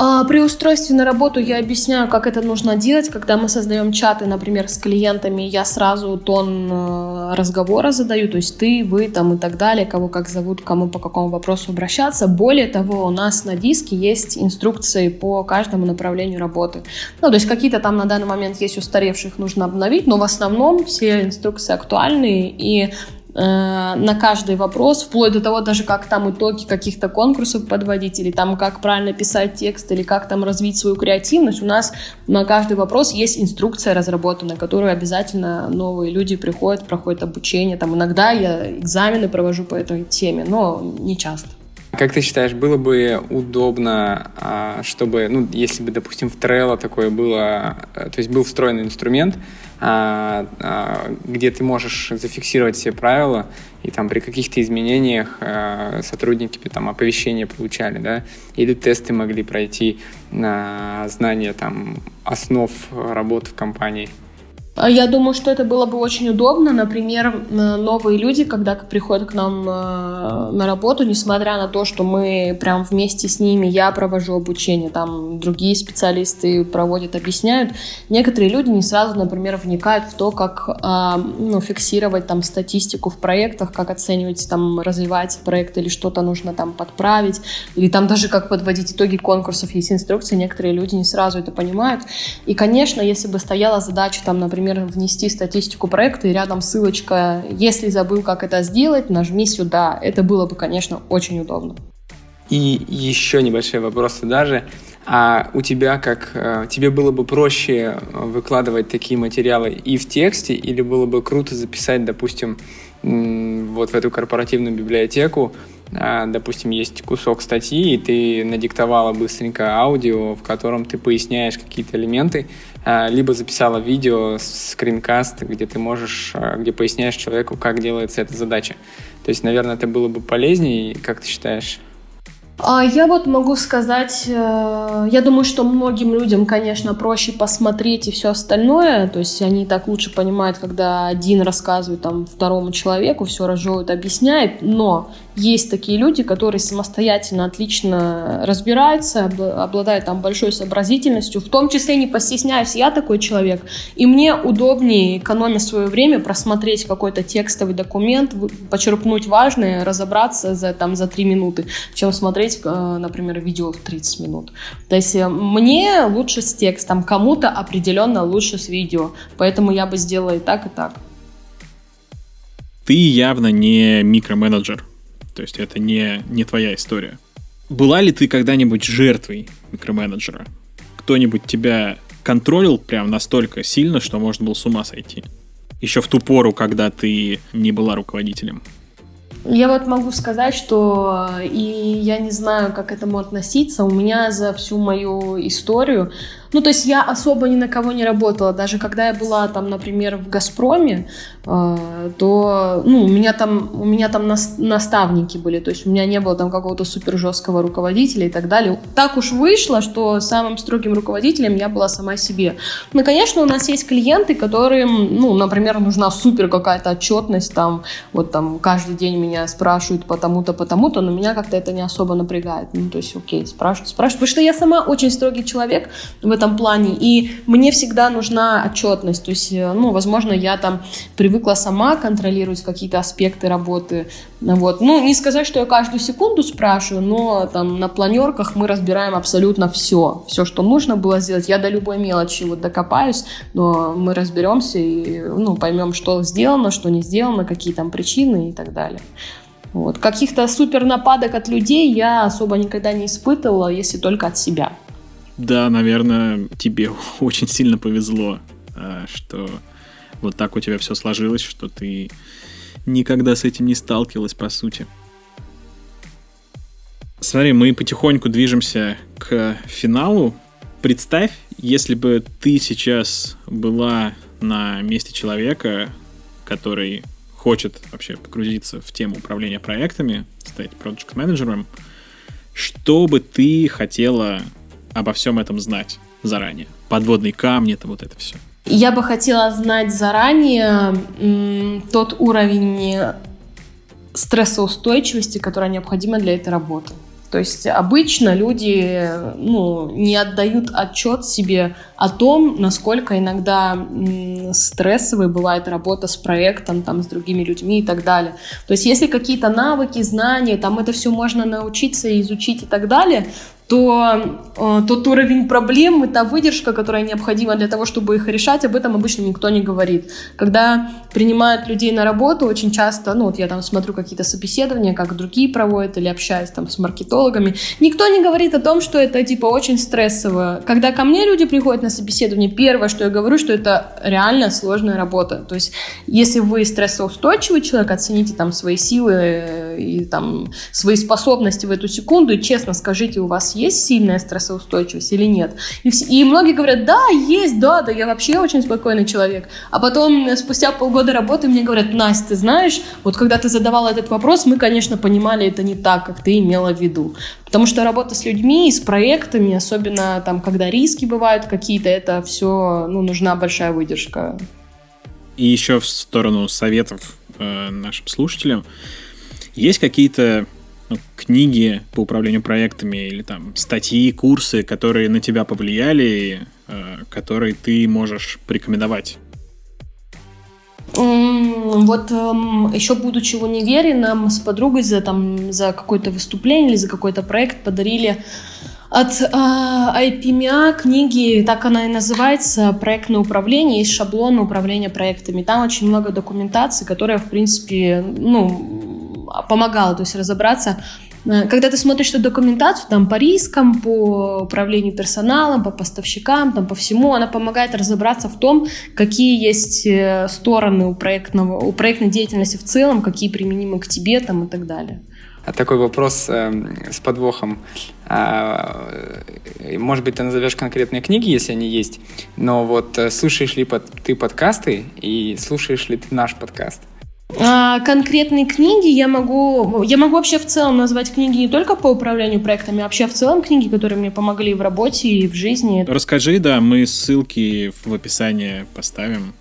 А, при устройстве на работу я объясняю, как это нужно делать. Когда мы создаем чаты, например, с клиентами, я сразу тон э, разговора задаю, то есть ты, вы там и так далее, кого как зовут, кому по какому вопросу обращаться. Более того, у нас на диске есть инструкции по каждому направлению работы. Ну, то есть какие-то там на данный момент есть устаревших, нужно обновить, но в основном все инструкции актуальные, и на каждый вопрос, вплоть до того даже, как там итоги каких-то конкурсов подводить, или там как правильно писать текст, или как там развить свою креативность. У нас на каждый вопрос есть инструкция разработанная, которую обязательно новые люди приходят, проходят обучение. Там иногда я экзамены провожу по этой теме, но не часто. Как ты считаешь, было бы удобно, а, чтобы, ну, если бы, допустим, в Trello такое было, э, то есть был встроенный инструмент, где ты можешь зафиксировать все правила, и там при каких-то изменениях сотрудники там оповещения получали, да, или тесты могли пройти на знание там основ работы в компании. А я думаю, что это было бы очень удобно. Например, новые люди, когда приходят к нам э, на работу, несмотря на то, что мы прям вместе с ними, я провожу обучение, там другие специалисты проводят, объясняют, некоторые люди не сразу, например, вникают в то, как а, ну, фиксировать там статистику в проектах, как оценивать, там, развивается проект или что-то нужно там подправить, или там даже как подводить итоги конкурсов, есть инструкции, некоторые люди не сразу это понимают. И, конечно, если бы стояла задача, там, например, например, внести статистику проекта и рядом ссылочка «Если забыл, как это сделать, нажми сюда». Это было бы, конечно, очень удобно. И еще небольшой вопрос даже. А у тебя как э, тебе было бы проще выкладывать такие материалы и в тексте, или было бы круто записать, допустим, вот в эту корпоративную библиотеку, а, допустим, есть кусок статьи, и ты надиктовала быстренько аудио, в котором ты поясняешь какие-то элементы, либо записала видео, скринкаст, где ты можешь, а, где поясняешь человеку, как делается эта задача. То есть, наверное, это было бы полезнее, как ты считаешь? А я вот могу сказать, э, я думаю, что многим людям, конечно, проще посмотреть и все остальное, то есть они так лучше понимают, когда один рассказывает там второму человеку, все разжевывает, объясняет, но есть такие люди, которые самостоятельно отлично разбираются, обладают там большой сообразительностью, в том числе не постесняюсь, я такой человек, и мне удобнее, экономя свое время, просмотреть какой-то текстовый документ, почерпнуть важное, разобраться за, там, за три минуты, чем смотреть, э, например, видео в 30 минут. То есть э, мне лучше с текстом, кому-то определенно лучше с видео, поэтому я бы сделала и так, и так. Ты явно не микроменеджер. То есть это не, не твоя история. Была ли ты когда-нибудь жертвой микроменеджера? Кто-нибудь тебя контролил прям настолько сильно, что можно было с ума сойти? Еще в ту пору, когда ты не была руководителем. Я вот могу сказать, что и я не знаю, как к этому относиться. У меня за всю мою историю Ну, то есть я особо ни на кого не работала. Даже когда я была там, например, в «Газпроме», э, то, ну, у меня там, у меня там наставники были. То есть у меня не было там какого-то супер жесткого руководителя и так далее. Так уж вышло, что самым строгим руководителем я была сама себе. Ну, конечно, у нас есть клиенты, которым, ну, например, нужна супер какая-то отчетность, там, вот там каждый день меня спрашивают потому-то, потому-то, но меня как-то это не особо напрягает. Ну, то есть, окей, спрашивают, спрашивают. Потому что я сама очень строгий человек в этом плане, и мне всегда нужна отчетность. То есть, э, ну, возможно, я там привыкла сама контролировать какие-то аспекты работы. Вот. Ну, не сказать, что я каждую секунду спрашиваю, но там на планерках мы разбираем абсолютно все. Все, что нужно было сделать. Я до любой мелочи вот докопаюсь, но мы разберемся и ну, поймем, что сделано, что не сделано, какие там причины и так далее. Вот. Каких-то супер нападок от людей я особо никогда не испытывала, если только от себя. Да, наверное, тебе очень сильно повезло, а, что вот так у тебя все сложилось, что ты никогда с этим не сталкивалась, по сути. Смотри, мы потихоньку движемся к финалу. Представь, если бы ты сейчас была на месте человека, который хочет вообще погрузиться в тему управления проектами, стать продукт менеджером что бы ты хотела обо всем этом знать заранее? Подводные камни, это вот это все. Я бы хотела знать заранее м, тот уровень стрессоустойчивости, который необходим для этой работы. То есть обычно люди ну, не отдают отчет себе о том, насколько иногда стрессовой бывает работа с проектом, там, с другими людьми и так далее. То есть если какие-то навыки, знания, там это все можно научиться, изучить и так далее, то э, тот уровень проблем и та выдержка, которая необходима для того, чтобы их решать, об этом обычно никто не говорит. Когда принимают людей на работу, очень часто, ну вот я там смотрю какие-то собеседования, как другие проводят, или общаюсь там с маркетологами, никто не говорит о том, что это типа очень стрессово. Когда ко мне люди приходят на собеседование, первое, что я говорю, что это реально сложная работа. То есть если вы стрессоустойчивый человек, оцените там свои силы э, и там свои способности в эту секунду и честно скажите, у вас есть сильная стрессоустойчивость или нет. И, все, и многие говорят, да, есть, да, да, я вообще очень спокойный человек. А потом, спустя полгода работы, мне говорят, Настя, ты знаешь, вот когда ты задавала этот вопрос, мы, конечно, понимали это не так, как ты имела в виду. Потому что работа с людьми и с проектами, особенно там, когда риски бывают какие-то, это все, ну, нужна большая выдержка. И еще в сторону советов э, нашим слушателям. Есть какие-то книги по управлению проектами или там статьи, курсы, которые на тебя повлияли, э, которые ты можешь порекомендовать? Вот эм, еще будучи в универе, нам с подругой за, там, за какое-то выступление или за какой-то проект подарили от э, IPMA книги, так она и называется, проектное управление, есть шаблон управления проектами. Там очень много документации, которая, в принципе, ну, помогала, то есть разобраться. Э, когда ты смотришь эту документацию там, по рискам, по управлению персоналом, по поставщикам, там, по всему, она помогает разобраться в том, какие есть э, стороны у, проектного, у проектной деятельности в целом, какие применимы к тебе там, и так далее. А такой вопрос э, с подвохом. А, э, может быть, ты назовешь конкретные книги, если они есть, но вот слушаешь ли под, ты подкасты и слушаешь ли ты наш подкаст? А, конкретные книги я могу... Я могу вообще в целом назвать книги не только по управлению проектами, а вообще в целом книги, которые мне помогли в работе и в жизни. Расскажи, да, мы ссылки в описании поставим.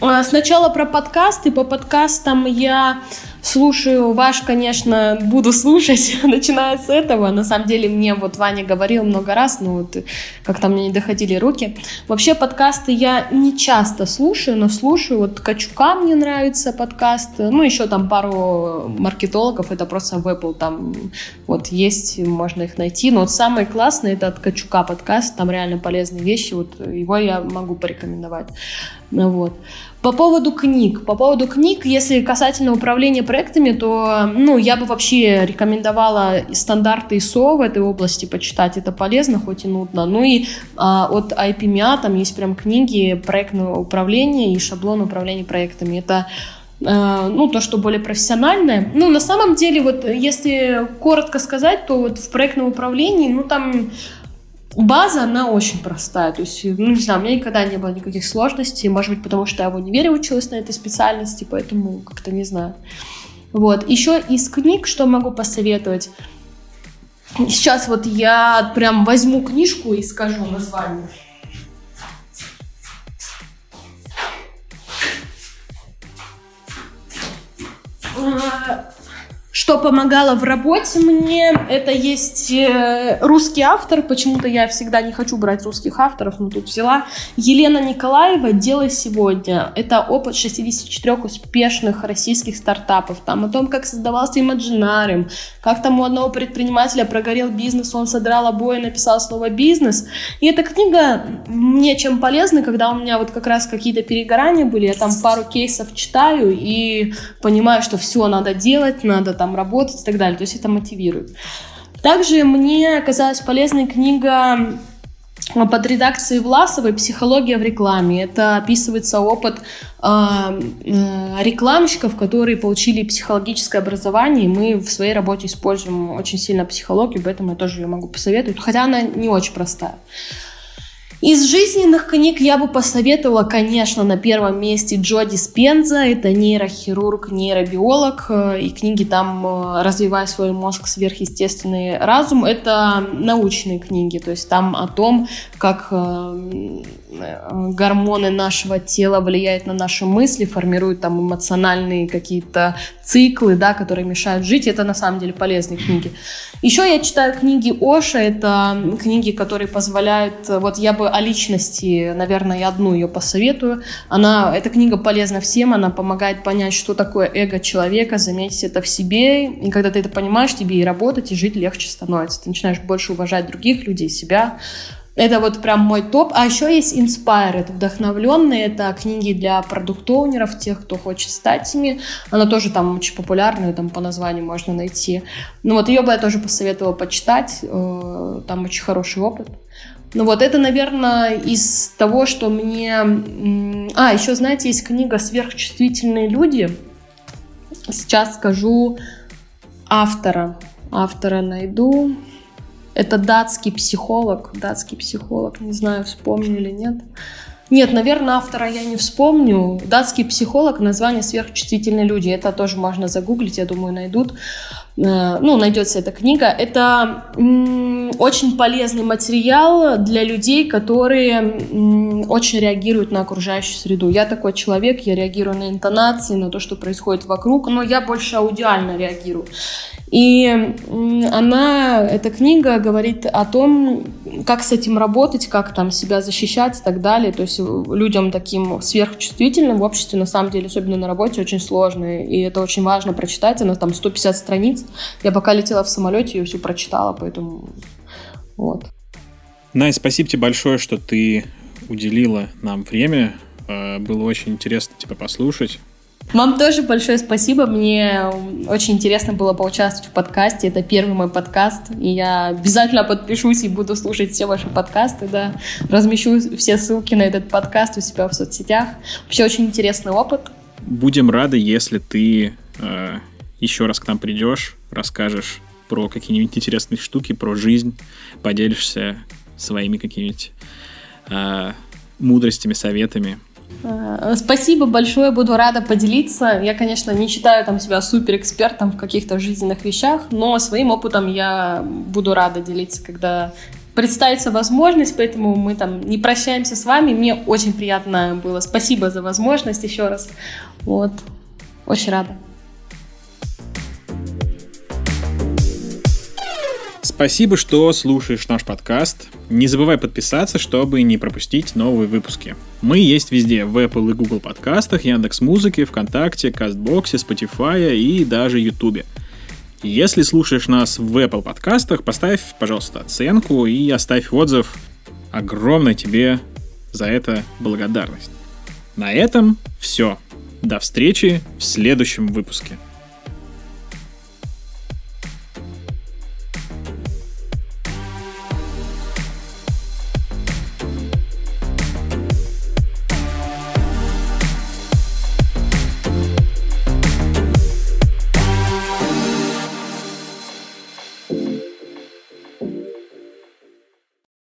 А, сначала про подкасты. По подкастам я слушаю ваш, конечно, буду слушать, начиная с этого. На самом деле мне вот Ваня говорил много раз, но вот как-то мне не доходили руки. Вообще подкасты я не часто слушаю, но слушаю. Вот Качука мне нравится подкаст. Ну, еще там пару маркетологов, это просто в Apple там вот есть, можно их найти. Но вот самый классный это от Качука подкаст, там реально полезные вещи. Вот его я могу порекомендовать. Ну, вот. По поводу книг. По поводу книг, если касательно управления проектами, то ну, я бы вообще рекомендовала стандарты ISO в этой области почитать. Это полезно, хоть и нудно. Ну и а, от IPMA там есть прям книги проектного управления и шаблон управления проектами. Это а, ну, то, что более профессиональное. Ну, на самом деле, вот, если коротко сказать, то вот в проектном управлении, ну, там база, она очень простая. То есть, ну, не знаю, у меня никогда не было никаких сложностей. Может быть, потому что я в универе училась на этой специальности, поэтому как-то не знаю. Вот. Еще из книг, что могу посоветовать. Сейчас вот я прям возьму книжку и скажу название. Что помогало в работе мне, это есть э, русский автор. Почему-то я всегда не хочу брать русских авторов, но тут взяла. Елена Николаева «Делай сегодня». Это опыт 64 успешных российских стартапов. Там о том, как создавался Imaginarium, как там у одного предпринимателя прогорел бизнес, он содрал обои, написал слово «бизнес». И эта книга мне чем полезна, когда у меня вот как раз какие-то перегорания были, я там пару кейсов читаю и понимаю, что все надо делать, надо там там работать и так далее. То есть это мотивирует. Также мне оказалась полезной книга под редакцией Власовой «Психология в рекламе». Это описывается опыт э, э, рекламщиков, которые получили психологическое образование, мы в своей работе используем очень сильно психологию, поэтому я тоже ее могу посоветовать, хотя она не очень простая. Из жизненных книг я бы посоветовала, конечно, на первом месте Джо Диспенза. Это нейрохирург, нейробиолог. Э, и книги там э, «Развивай свой мозг, сверхъестественный разум». Это научные книги, то есть там о том, как э, гормоны нашего тела влияют на наши мысли, формируют там эмоциональные какие-то циклы, да, которые мешают жить. Это на самом деле полезные книги. Еще я читаю книги Оша. Это книги, которые позволяют... Вот я бы о личности, наверное, я одну ее посоветую. Она, эта книга полезна всем, она помогает понять, что такое эго человека, заметить это в себе. И когда ты это понимаешь, тебе и работать, и жить легче становится. Ты начинаешь больше уважать других людей, себя. Это вот прям мой топ. А еще есть Inspire, это вдохновленные, это книги для продуктоунеров, тех, кто хочет стать ими. Она тоже там очень популярная, там по названию можно найти. Ну вот ее бы я тоже посоветовала почитать, э, там очень хороший опыт. Ну вот это, наверное, из того, что мне... А, еще, знаете, есть книга «Сверхчувствительные люди». Сейчас скажу автора. Автора найду. Это датский психолог. Датский психолог, не знаю, вспомню или нет. Нет, наверное, автора я не вспомню. Датский психолог, название «Сверхчувствительные люди». Это тоже можно загуглить, я думаю, найдут. Э, ну, найдется эта книга. Это очень полезный материал для людей, которые очень реагируют на окружающую среду. Я такой человек, я реагирую на интонации, на то, что происходит вокруг, но я больше аудиально реагирую. И она, эта книга говорит о том, как с этим работать, как там себя защищать и так далее. То есть людям таким сверхчувствительным в обществе, на самом деле, особенно на работе, очень сложно. И это очень важно прочитать. Она там 150 страниц. Я пока летела в самолете, ее всю прочитала, поэтому вот. Най, спасибо тебе большое, что ты уделила нам время. Э, было очень интересно тебя послушать. Вам тоже большое спасибо. Мне очень интересно было поучаствовать в подкасте. Это первый мой подкаст. И я обязательно подпишусь и буду слушать все ваши подкасты. Да. Размещу все ссылки на этот подкаст у себя в соцсетях. Вообще очень интересный опыт. Будем рады, если ты э, еще раз к нам придешь, расскажешь про какие-нибудь интересные штуки, про жизнь, поделишься своими какими-нибудь э, мудростями, советами. Э, спасибо большое, буду рада поделиться. Я, конечно, не считаю там себя суперэкспертом в каких-то жизненных вещах, но своим опытом я буду рада делиться, когда представится возможность, поэтому мы там не прощаемся с вами. Мне очень приятно было. Спасибо за возможность еще раз. Вот. Очень рада. Спасибо, что слушаешь наш подкаст. Не забывай подписаться, чтобы не пропустить новые выпуски. Мы есть везде, в Apple и Google подкастах, Яндекс Музыке, ВКонтакте, Кастбоксе, Spotify и даже Ютубе. Если слушаешь нас в Apple подкастах, поставь, пожалуйста, оценку и оставь отзыв. Огромная тебе за это благодарность. На этом все. До встречи в следующем выпуске.